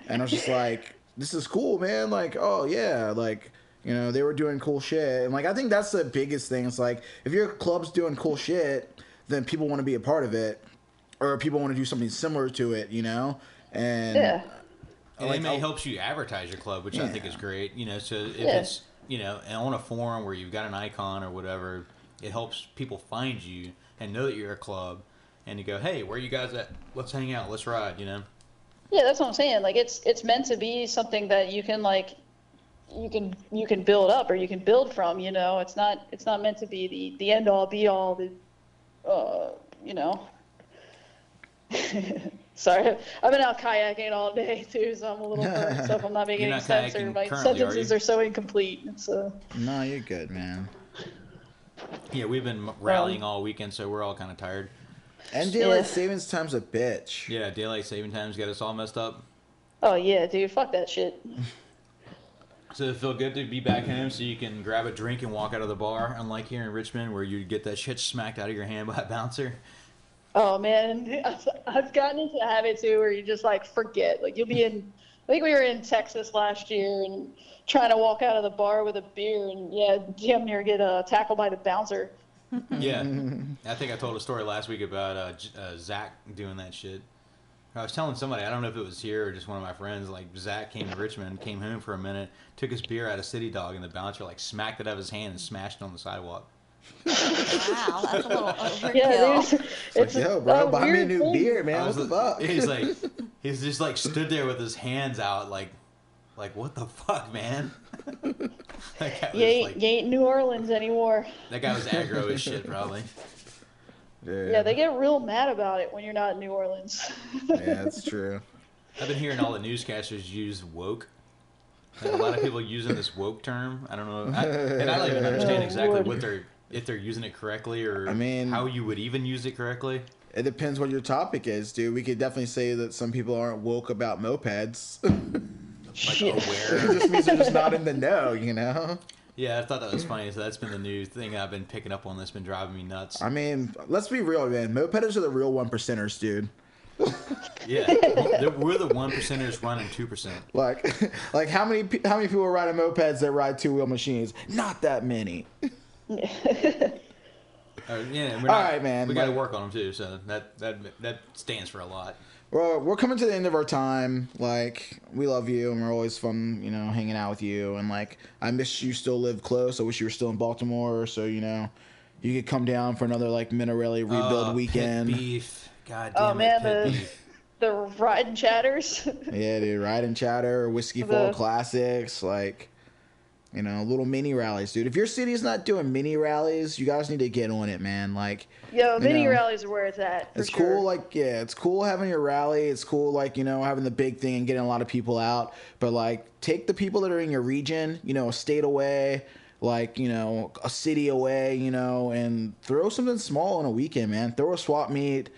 [SPEAKER 1] and I was just like, this is cool, man. Like, oh yeah, like. You know, they were doing cool shit. And like I think that's the biggest thing. It's like if your club's doing cool shit, then people want to be a part of it. Or people want to do something similar to it, you know? And
[SPEAKER 5] yeah.
[SPEAKER 4] And
[SPEAKER 1] Like,
[SPEAKER 4] MA
[SPEAKER 1] I'll-
[SPEAKER 4] helps you advertise your club, which I think is great. You know, so if
[SPEAKER 5] Yeah.
[SPEAKER 4] it's you know on a forum where you've got an icon or whatever, it helps people find you and know that you're a club, and you go, hey, where you guys at? Let's hang out. Let's ride. You know.
[SPEAKER 5] Yeah, that's what I'm saying. Like it's it's meant to be something that you can like you can you can build up or you can build from, you know. It's not it's not meant to be the the end all be all the uh, you know. Sorry, I've been out kayaking all day too, so I'm a little burnt. So if I'm not making any sense or my
[SPEAKER 4] currently, are
[SPEAKER 5] sentences are so incomplete, it's uh,
[SPEAKER 1] no, you're good, man.
[SPEAKER 4] Yeah, we've been rallying all weekend, so we're all kind of tired.
[SPEAKER 1] And daylight
[SPEAKER 5] Yeah.
[SPEAKER 1] savings time's a bitch.
[SPEAKER 4] Yeah, daylight saving times got us all messed up.
[SPEAKER 5] oh yeah, dude, fuck that shit.
[SPEAKER 4] So it feel good to be back home so you can grab a drink and walk out of the bar, unlike here in Richmond where you get that shit smacked out of your hand by a bouncer.
[SPEAKER 5] Oh man, I've- gotten into the habit too where you just like forget. Like you'll be in, I think we were in Texas last year and trying to walk out of the bar with a beer and yeah, damn near get uh, tackled by the bouncer.
[SPEAKER 4] Yeah, I think I told a story last week about uh, uh, Zach doing that shit. I was telling somebody, I don't know if it was here or just one of my friends, like Zach came to Richmond, came home for a minute, took his beer out of City Dog, and the bouncer like smacked it out of his hand and smashed it on the sidewalk.
[SPEAKER 2] Wow, that's a little overkill.
[SPEAKER 5] Yeah, dude,
[SPEAKER 1] It's like, yo, bro,
[SPEAKER 5] a
[SPEAKER 1] buy me a new
[SPEAKER 5] thing.
[SPEAKER 1] beer, man. What
[SPEAKER 4] was
[SPEAKER 1] the
[SPEAKER 4] like-
[SPEAKER 1] fuck?
[SPEAKER 4] He's like, he's just like stood there with his hands out, like, like what the fuck, man? that, guy was,
[SPEAKER 5] You ain't,
[SPEAKER 4] like,
[SPEAKER 5] you ain't New Orleans anymore.
[SPEAKER 4] that guy was aggro as shit, probably.
[SPEAKER 5] Yeah, they get real mad about it when you're not in New Orleans.
[SPEAKER 1] yeah, that's true.
[SPEAKER 4] I've been hearing all the newscasters use woke. Like, a lot of people using this woke term. I don't know, I, and I don't even understand
[SPEAKER 5] Oh,
[SPEAKER 4] exactly what they're if they're using it correctly or
[SPEAKER 1] I mean-
[SPEAKER 4] how you would even use it correctly.
[SPEAKER 1] It depends what your topic is, dude. We could definitely say that some people aren't woke about mopeds.
[SPEAKER 4] Like
[SPEAKER 5] Shit.
[SPEAKER 1] it just means they're just not in the know, you know?
[SPEAKER 4] Yeah, I thought that was funny. So that's been the new thing I've been picking up on. That's been driving me nuts.
[SPEAKER 1] I mean, let's be real, man. Mopeds are the real one percenters, dude.
[SPEAKER 4] Yeah, we're the one percenters running two percent.
[SPEAKER 1] Like, like how many how many people are riding mopeds that ride two wheel machines? Not that many.
[SPEAKER 4] Uh, yeah, not,
[SPEAKER 1] right, man,
[SPEAKER 4] We got to
[SPEAKER 1] like-
[SPEAKER 4] work on them too. So that that that stands for a lot.
[SPEAKER 1] Well, we're coming to the end of our time. Like, we love you, and we're always fun, you know, hanging out with you. And like, I miss you still live close. I wish you were still in Baltimore, so you know, you could come down for another like Minarelli rebuild
[SPEAKER 4] Uh,
[SPEAKER 1] weekend.
[SPEAKER 4] Pit beef. God damn
[SPEAKER 5] Oh,
[SPEAKER 4] it,
[SPEAKER 5] man,
[SPEAKER 4] pit
[SPEAKER 5] the-
[SPEAKER 4] beef.
[SPEAKER 5] the riding chatters.
[SPEAKER 1] Yeah, dude, ride and chatter, whiskey
[SPEAKER 5] The-
[SPEAKER 1] full classics, like. You know, little mini rallies, dude. If your city's not doing mini rallies, you guys need to get on it, man. Like,
[SPEAKER 5] Yo, mini
[SPEAKER 1] know,
[SPEAKER 5] rallies are where it's at.
[SPEAKER 1] It's
[SPEAKER 5] sure.
[SPEAKER 1] cool, like yeah, it's cool having your rally. It's cool, like you know, having the big thing and getting a lot of people out. But like, take the people that are in your region, you know, a state away, like you know, a city away, you know, and throw something small on a weekend, man. Throw a swap meet,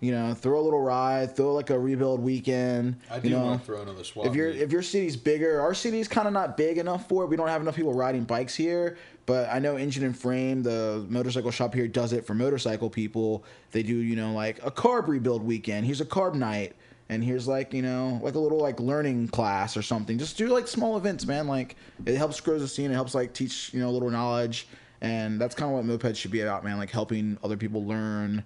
[SPEAKER 1] you know, throw a little ride, throw like a rebuild weekend.
[SPEAKER 4] I
[SPEAKER 1] you
[SPEAKER 4] do
[SPEAKER 1] know,
[SPEAKER 4] want to throw another swap.
[SPEAKER 1] if your if your city's bigger, our city's kind of not big enough for it. We don't have enough people riding bikes here. But I know Engine and Frame, the motorcycle shop here, does it for motorcycle people. They do, you know, like a carb rebuild weekend. Here's a carb night, and here's like, you know, like a little like learning class or something. Just do like small events, man. Like it helps grow the scene. It helps like teach, you know, a little knowledge, and that's kind of what mopeds should be about, man. Like helping other people learn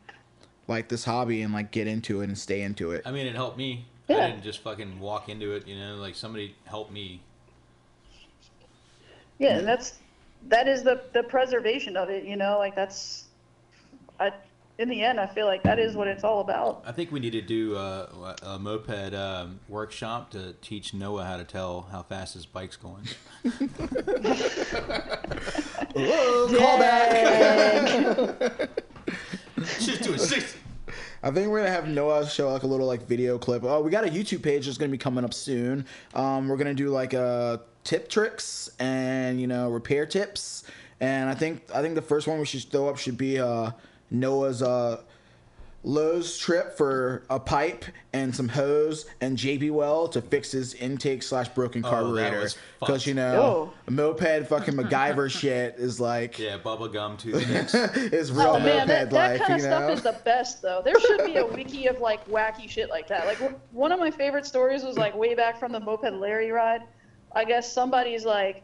[SPEAKER 1] like this hobby and like get into it and stay into it.
[SPEAKER 4] I mean, it helped me.
[SPEAKER 5] Yeah.
[SPEAKER 4] I didn't just fucking walk into it. You know, like somebody helped me.
[SPEAKER 5] Yeah, and that's that is the the preservation of it. You know, like that's. I, in the end, I feel like that is what it's all about.
[SPEAKER 4] I think we need to do a, a moped um, workshop to teach Noah how to tell how fast his bike's going.
[SPEAKER 1] Whoa, callback.
[SPEAKER 4] Just doing sixty.
[SPEAKER 1] I think we're gonna have Noah show like a little like video clip. Oh, we got a YouTube page that's gonna be coming up soon. Um, we're gonna do like uh tip tricks and you know repair tips. And I think I think the first one we should throw up should be uh Noah's uh Lowe's trip for a pipe and some hose and JB Weld to fix his intake slash broken
[SPEAKER 4] Oh,
[SPEAKER 1] carburetor. Because
[SPEAKER 4] fucked.
[SPEAKER 1] you know,
[SPEAKER 5] Oh.
[SPEAKER 1] moped fucking MacGyver shit is like
[SPEAKER 4] Yeah, bubble gum toothpicks.
[SPEAKER 1] is real
[SPEAKER 5] Oh
[SPEAKER 1] moped
[SPEAKER 5] man, that, that
[SPEAKER 1] like
[SPEAKER 5] kind of
[SPEAKER 1] you know.
[SPEAKER 5] stuff is the best though. There should be a wiki of like wacky shit like that. Like one of my favorite stories was like way back from the moped Larry ride. I guess somebody's like,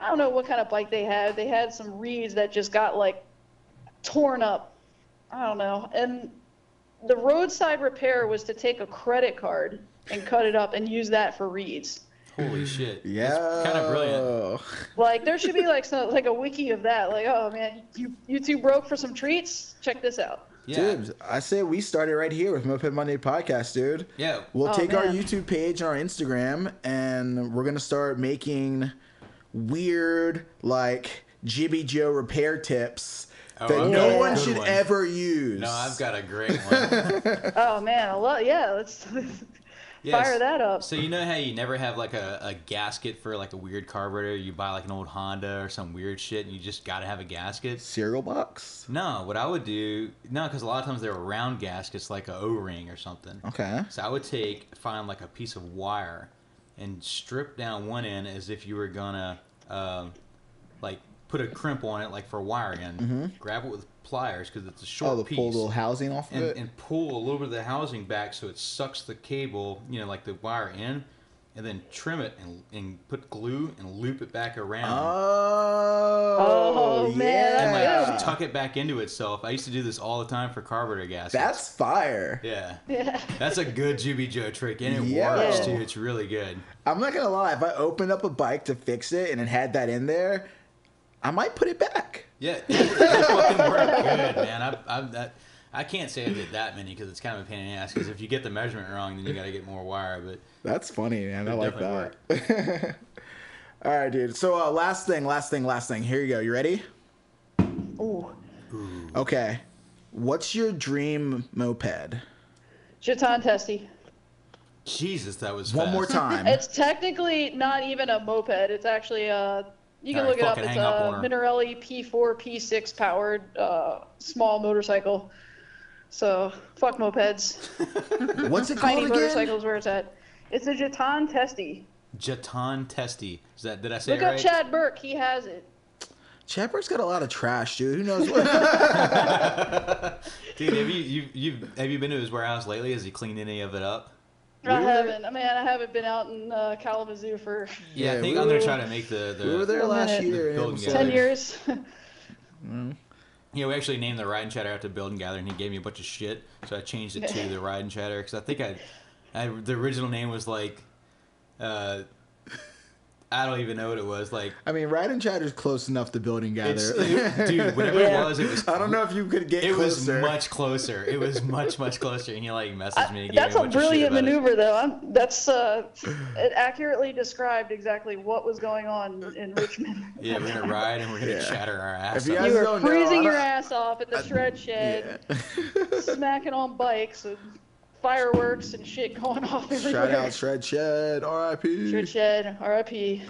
[SPEAKER 5] I don't know what kind of bike they had. They had some reeds that just got like torn up. I don't know. And the roadside repair was to take a credit card and cut it up and use that for reeds.
[SPEAKER 4] Holy shit.
[SPEAKER 1] yeah,
[SPEAKER 4] Kind of brilliant.
[SPEAKER 5] Like there should be like some like a wiki of that. Like, oh man, you you two broke for some treats? Check this out.
[SPEAKER 4] Yeah.
[SPEAKER 1] Dude, I say we started right here with Moped Monday podcast, dude.
[SPEAKER 4] Yeah.
[SPEAKER 1] We'll
[SPEAKER 5] Oh,
[SPEAKER 1] take our. YouTube page and our Instagram, and we're gonna start making weird, like Jibby Joe repair tips
[SPEAKER 4] Oh,
[SPEAKER 1] that
[SPEAKER 4] I've
[SPEAKER 1] no one should
[SPEAKER 4] one.
[SPEAKER 1] ever use.
[SPEAKER 4] No, I've got a great one.
[SPEAKER 5] Oh man, I love yeah. Let's
[SPEAKER 4] Yes.
[SPEAKER 5] fire that up.
[SPEAKER 4] So you know how you never have like a, a gasket for like a weird carburetor? You buy like an old Honda or some weird shit, and you just gotta have a gasket.
[SPEAKER 1] cereal box.
[SPEAKER 4] No, what I would do, no, because a lot of times they're round gaskets, like a O-ring or something.
[SPEAKER 1] Okay.
[SPEAKER 4] So I would take, find like a piece of wire, and strip down one end as if you were gonna, um, like put a crimp on it, like for a wiring. And mm-hmm. grab it with pliers because it's a oh, short
[SPEAKER 1] Oh, the
[SPEAKER 4] piece.
[SPEAKER 1] pull little housing off of
[SPEAKER 4] and,
[SPEAKER 1] it.
[SPEAKER 4] and pull a little bit of the housing back so it sucks the cable, you know, like the wire in, and then trim it and, and put glue and loop it back around.
[SPEAKER 1] oh,
[SPEAKER 5] Oh, man,
[SPEAKER 4] and like
[SPEAKER 1] yeah.
[SPEAKER 4] tuck it back into itself. I used to do this all the time for carburetor gaskets.
[SPEAKER 1] That's fire.
[SPEAKER 4] yeah.
[SPEAKER 5] Yeah.
[SPEAKER 4] That's a good Juby Joe trick, and it
[SPEAKER 1] Yeah.
[SPEAKER 4] works too. It's really good.
[SPEAKER 1] I'm not gonna lie. If I opened up a bike to fix it and it had that in there, I might put it back.
[SPEAKER 4] Yeah, it, it fucking worked good, man. I, I, that, I can't say I did that many because it's kind of a pain in the ass. Because if you get the measurement wrong, then you got to get more wire. But
[SPEAKER 1] That's funny, man. I like that. All right, dude. So, uh, last thing, last thing, last thing. Here you go. You ready?
[SPEAKER 5] Ooh.
[SPEAKER 1] Okay. What's your dream moped?
[SPEAKER 5] Chaton Testi.
[SPEAKER 4] Jesus, that was
[SPEAKER 1] One
[SPEAKER 4] fast.
[SPEAKER 1] more time.
[SPEAKER 5] It's technically not even a moped. It's actually a. You can
[SPEAKER 4] All right,
[SPEAKER 5] look it up. It's
[SPEAKER 4] hang up
[SPEAKER 5] a
[SPEAKER 4] on.
[SPEAKER 5] Minarelli P4 P6 powered uh, small motorcycle. So fuck mopeds.
[SPEAKER 1] What's it
[SPEAKER 5] Tiny
[SPEAKER 1] called again?
[SPEAKER 5] motorcycles where it's at. It's a Chaton Testi.
[SPEAKER 4] Jaton Testi. Is that? Did I say
[SPEAKER 5] Look
[SPEAKER 4] it
[SPEAKER 5] up
[SPEAKER 4] right?
[SPEAKER 5] Chad Burke. He has it.
[SPEAKER 1] Chad Burke's got a lot of trash, dude. Who knows what?
[SPEAKER 4] Dude, have you, you you have you been to his warehouse lately? Has he cleaned any of it up?
[SPEAKER 5] I
[SPEAKER 1] We were-
[SPEAKER 5] haven't. I mean, I haven't been out in uh, Kalamazoo for
[SPEAKER 4] Yeah,
[SPEAKER 1] Yeah,
[SPEAKER 4] I think
[SPEAKER 1] we
[SPEAKER 4] I'm gonna
[SPEAKER 1] were-
[SPEAKER 4] try to make the the.
[SPEAKER 1] we were there last
[SPEAKER 5] minute.
[SPEAKER 1] year.
[SPEAKER 4] Building
[SPEAKER 1] and
[SPEAKER 4] Yeah.
[SPEAKER 5] ten
[SPEAKER 1] so-
[SPEAKER 5] years.
[SPEAKER 4] Yeah, we actually named the ride and chatter after Build and Gather, and he gave me a bunch of shit, so I changed it to the ride and chatter because I think I, I, the original name was like, uh, I don't even know what it was. Like,
[SPEAKER 1] I mean, Ride and Chatter's close enough to building
[SPEAKER 4] it's,
[SPEAKER 1] gather.
[SPEAKER 4] it- dude, whatever
[SPEAKER 5] Yeah.
[SPEAKER 4] it was, it was.
[SPEAKER 1] I don't know if you could get
[SPEAKER 4] It
[SPEAKER 1] closer.
[SPEAKER 4] was much closer. It was much much closer, and he like messaged me. and gave
[SPEAKER 5] That's
[SPEAKER 4] me
[SPEAKER 5] a
[SPEAKER 4] bunch
[SPEAKER 5] brilliant
[SPEAKER 4] about it.
[SPEAKER 5] maneuver, though. I'm, that's uh, it accurately described exactly what was going on in Richmond.
[SPEAKER 4] Yeah, we're gonna ride and we're gonna
[SPEAKER 1] Yeah.
[SPEAKER 4] chatter our ass
[SPEAKER 1] If you
[SPEAKER 4] off.
[SPEAKER 5] You were
[SPEAKER 1] don't know,
[SPEAKER 5] freezing your ass off at the shred shed,
[SPEAKER 1] Yeah.
[SPEAKER 5] smacking on bikes and fireworks and shit going off everywhere.
[SPEAKER 1] Shout out Shred Shed, R.I.P.
[SPEAKER 5] Shred shed, R.I.P.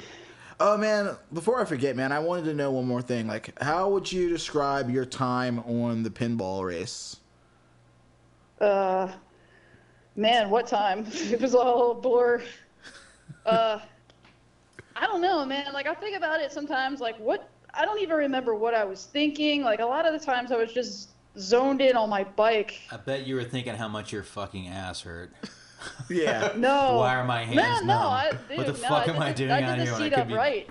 [SPEAKER 1] Oh man, before I forget, man, I wanted to know one more thing. Like, how would you describe your time on the pinball race?
[SPEAKER 5] Uh, man, what time? It was all a blur. Uh, I don't know, man. Like I think about it sometimes. Like what? I don't even remember what I was thinking. Like a lot of the times I was just zoned in on my bike.
[SPEAKER 4] I bet you were thinking how much your fucking ass hurt.
[SPEAKER 1] Yeah.
[SPEAKER 5] No.
[SPEAKER 4] Why are my hands
[SPEAKER 5] Man, no,
[SPEAKER 4] numb?
[SPEAKER 5] I,
[SPEAKER 4] what the
[SPEAKER 5] no,
[SPEAKER 4] fuck
[SPEAKER 5] I
[SPEAKER 4] am I doing
[SPEAKER 5] I
[SPEAKER 4] out
[SPEAKER 5] did
[SPEAKER 4] here
[SPEAKER 5] the
[SPEAKER 4] I
[SPEAKER 5] seat
[SPEAKER 4] could
[SPEAKER 5] up
[SPEAKER 4] be
[SPEAKER 5] right.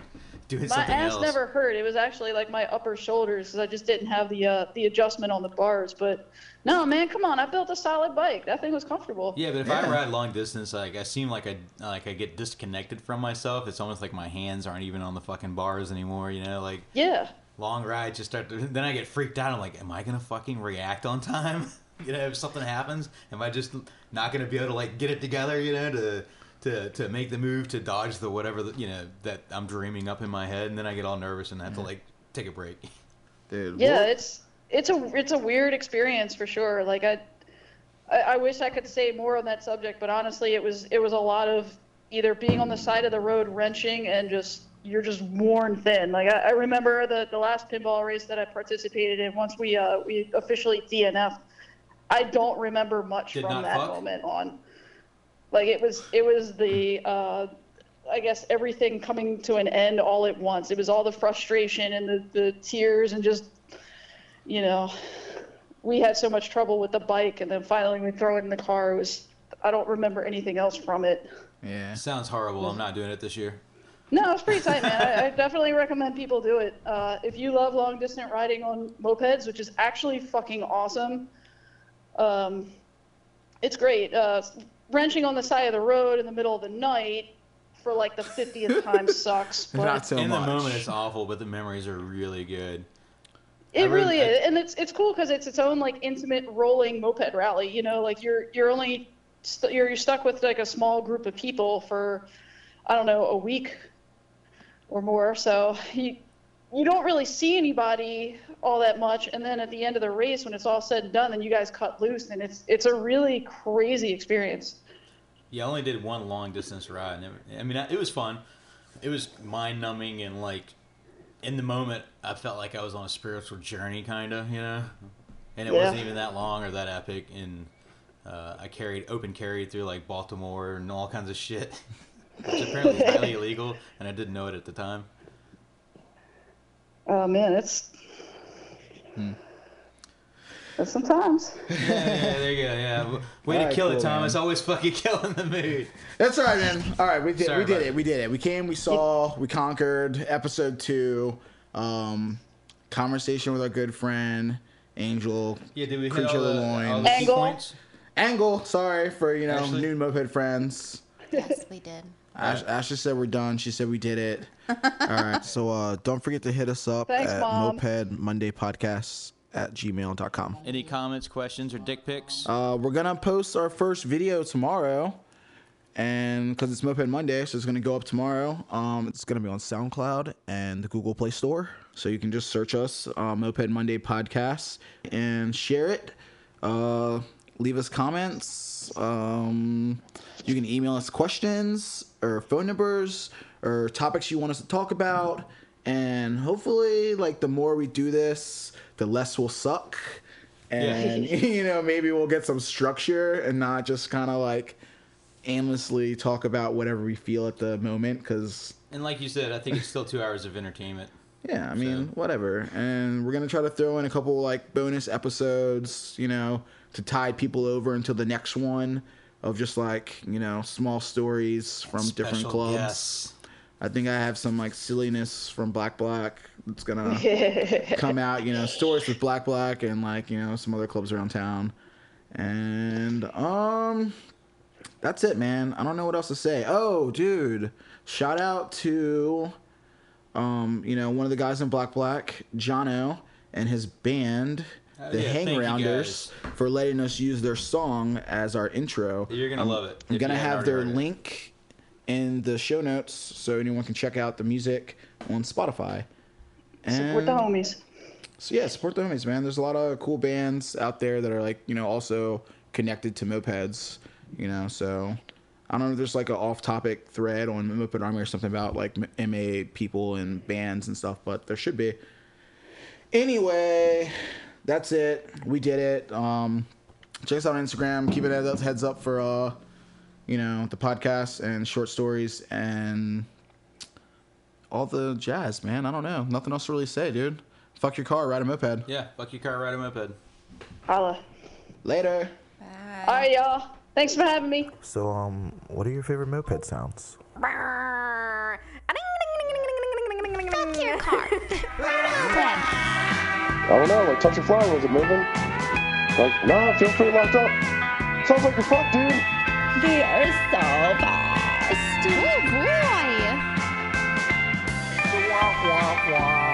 [SPEAKER 4] doing
[SPEAKER 5] My
[SPEAKER 4] something
[SPEAKER 5] ass
[SPEAKER 4] else?
[SPEAKER 5] never hurt. It was actually like my upper shoulders because I just didn't have the uh, the adjustment on the bars. But no, man, come on! I built a solid bike. That thing was comfortable.
[SPEAKER 4] Yeah, but if
[SPEAKER 1] Yeah.
[SPEAKER 4] I ride long distance, like I seem like I like I get disconnected from myself. It's almost like my hands aren't even on the fucking bars anymore. You know, like
[SPEAKER 5] Yeah.
[SPEAKER 4] Long rides just start to. Then I get freaked out. I'm like, am I gonna fucking react on time? you know, if something happens, am I just not gonna be able to like get it together? You know, to to to make the move to dodge the whatever the, you know that I'm dreaming up in my head, and then I get all nervous and I have to like take a break.
[SPEAKER 1] Dude.
[SPEAKER 5] Yeah,
[SPEAKER 1] what-
[SPEAKER 5] it's it's a it's a weird experience for sure. Like I, I, I wish I could say more on that subject, but honestly, it was it was a lot of either being on the side of the road wrenching and just you're just worn thin. Like I, I remember the the last pinball race that I participated in. Once we uh we officially DNF, I don't remember much
[SPEAKER 4] Did
[SPEAKER 5] from that
[SPEAKER 4] fuck?
[SPEAKER 5] moment on. Like it was it was the uh I guess everything coming to an end all at once. It was all the frustration and the, the tears and just, you know, we had so much trouble with the bike, and then finally we throw it in the car. It was I don't remember anything else from it.
[SPEAKER 1] Yeah.
[SPEAKER 4] Sounds horrible. I'm not doing it this year.
[SPEAKER 5] No, it's pretty tight, man. I, I definitely recommend people do it. Uh, if you love long distance riding on mopeds, which is actually fucking awesome, um, it's great. Uh, wrenching on the side of the road in the middle of the night for like the 50th time sucks. But
[SPEAKER 1] Not so
[SPEAKER 4] in
[SPEAKER 1] much.
[SPEAKER 4] the moment, it's awful, but the memories are really good.
[SPEAKER 5] It
[SPEAKER 4] read-
[SPEAKER 5] really
[SPEAKER 4] I-
[SPEAKER 5] is, and it's it's cool because it's its own like intimate rolling moped rally. You know, like you're you're only st- you're, you're stuck with like a small group of people for I don't know a week or more. So you you don't really see anybody all that much, and then at the end of the race, when it's all said and done, then you guys cut loose, and it's it's a really crazy experience.
[SPEAKER 4] Yeah, I only did one long distance ride. And I mean, it was fun. It was mind numbing and like in the moment, I felt like I was on a spiritual journey, kind of, you know. And it
[SPEAKER 5] Yeah.
[SPEAKER 4] wasn't even that long or that epic. And uh, I carried open carried through like Baltimore and all kinds of shit, which apparently is highly illegal, and I didn't know it at the time.
[SPEAKER 5] Oh man, it's. That's sometimes.
[SPEAKER 4] Yeah, yeah, there you go. Yeah, W- way to
[SPEAKER 1] Alright,
[SPEAKER 4] kill it, Thomas.
[SPEAKER 1] man.
[SPEAKER 4] Always fucking killing the mood.
[SPEAKER 1] That's all right, man. All right, we did.
[SPEAKER 4] Sorry
[SPEAKER 1] we did it.
[SPEAKER 4] it.
[SPEAKER 1] We did it. We came. We saw. We conquered. Episode two. Um, conversation with our good friend Angel.
[SPEAKER 4] Yeah, did we hit
[SPEAKER 1] Creature
[SPEAKER 4] all the,
[SPEAKER 1] Loin.
[SPEAKER 4] all the
[SPEAKER 5] Angle.
[SPEAKER 4] points?
[SPEAKER 1] Angle. Sorry for you know
[SPEAKER 4] Ashley?
[SPEAKER 1] new moped friends.
[SPEAKER 2] Yes, we did.
[SPEAKER 1] Ash, Ashley said we're done. She said we did it. All right.
[SPEAKER 6] So uh, don't forget to hit us up
[SPEAKER 5] Thanks,
[SPEAKER 6] at
[SPEAKER 5] Mom.
[SPEAKER 6] Moped Monday Podcasts at gmail.com.
[SPEAKER 4] Any comments, questions, or dick pics?
[SPEAKER 1] Uh, we're gonna post our first video tomorrow, and because it's Moped Monday, so it's gonna go up tomorrow. Um,
[SPEAKER 6] It's going to be on SoundCloud and the Google Play Store.
[SPEAKER 1] So you can just search us, uh, Moped Monday Podcast, and share it. Uh, leave us comments. Um, you can email us questions or phone numbers or topics you want us to talk about. And hopefully, like the more we do this, the less we'll suck. And you know, maybe we'll get some structure and not just kind of like aimlessly talk about whatever we feel at the moment. Because
[SPEAKER 4] And like you said, I think it's still two hours of entertainment.
[SPEAKER 1] yeah, I mean,
[SPEAKER 4] So-
[SPEAKER 1] whatever. And we're gonna try to throw in a couple like bonus episodes, you know, to tide people over until the next one of just like you know small stories from different clubs.
[SPEAKER 4] guests.
[SPEAKER 1] I think I have some like silliness from Black Black that's gonna come out. You know, stories with Black Black and like you know some other clubs around town. And um, that's it, man. I don't know what else to say. Oh, dude, shout out to, um, you know, one of the guys in Black Black, Jono, and his band, the
[SPEAKER 4] yeah,
[SPEAKER 1] Hang Rounders, for letting us use their song as our intro.
[SPEAKER 4] You're gonna
[SPEAKER 1] I'm-
[SPEAKER 4] love it
[SPEAKER 1] I'm gonna
[SPEAKER 4] haven't
[SPEAKER 1] their
[SPEAKER 4] already it.
[SPEAKER 1] link in the show notes so anyone can check out the music on Spotify.
[SPEAKER 5] And Support the homies.
[SPEAKER 1] so yeah, support the homies, man. There's a lot of cool bands out there that are like, you know, also connected to mopeds, you know. So I don't know if there's like an off-topic thread on Moped Army or something about like MA people and bands and stuff, but there should be. Anyway, that's it. We did it. Um, check us out on Instagram. Keep it heads heads up for uh, you know, the podcast and short stories and all the jazz, man. I don't know. Nothing else to really say, dude. Fuck your car, ride a moped.
[SPEAKER 4] Yeah, fuck your car, ride a moped.
[SPEAKER 5] Holla.
[SPEAKER 1] Later.
[SPEAKER 5] All right, y'all. Thanks for having me.
[SPEAKER 6] So, um, what are your favorite moped sounds?
[SPEAKER 7] Fuck your car.
[SPEAKER 3] I don't know, like touch a flower, was it moving? Like, nah, it feels pretty locked up. Sounds like you're fucked, dude.
[SPEAKER 7] They are so fast. Oh boy. Wah, wah, wah.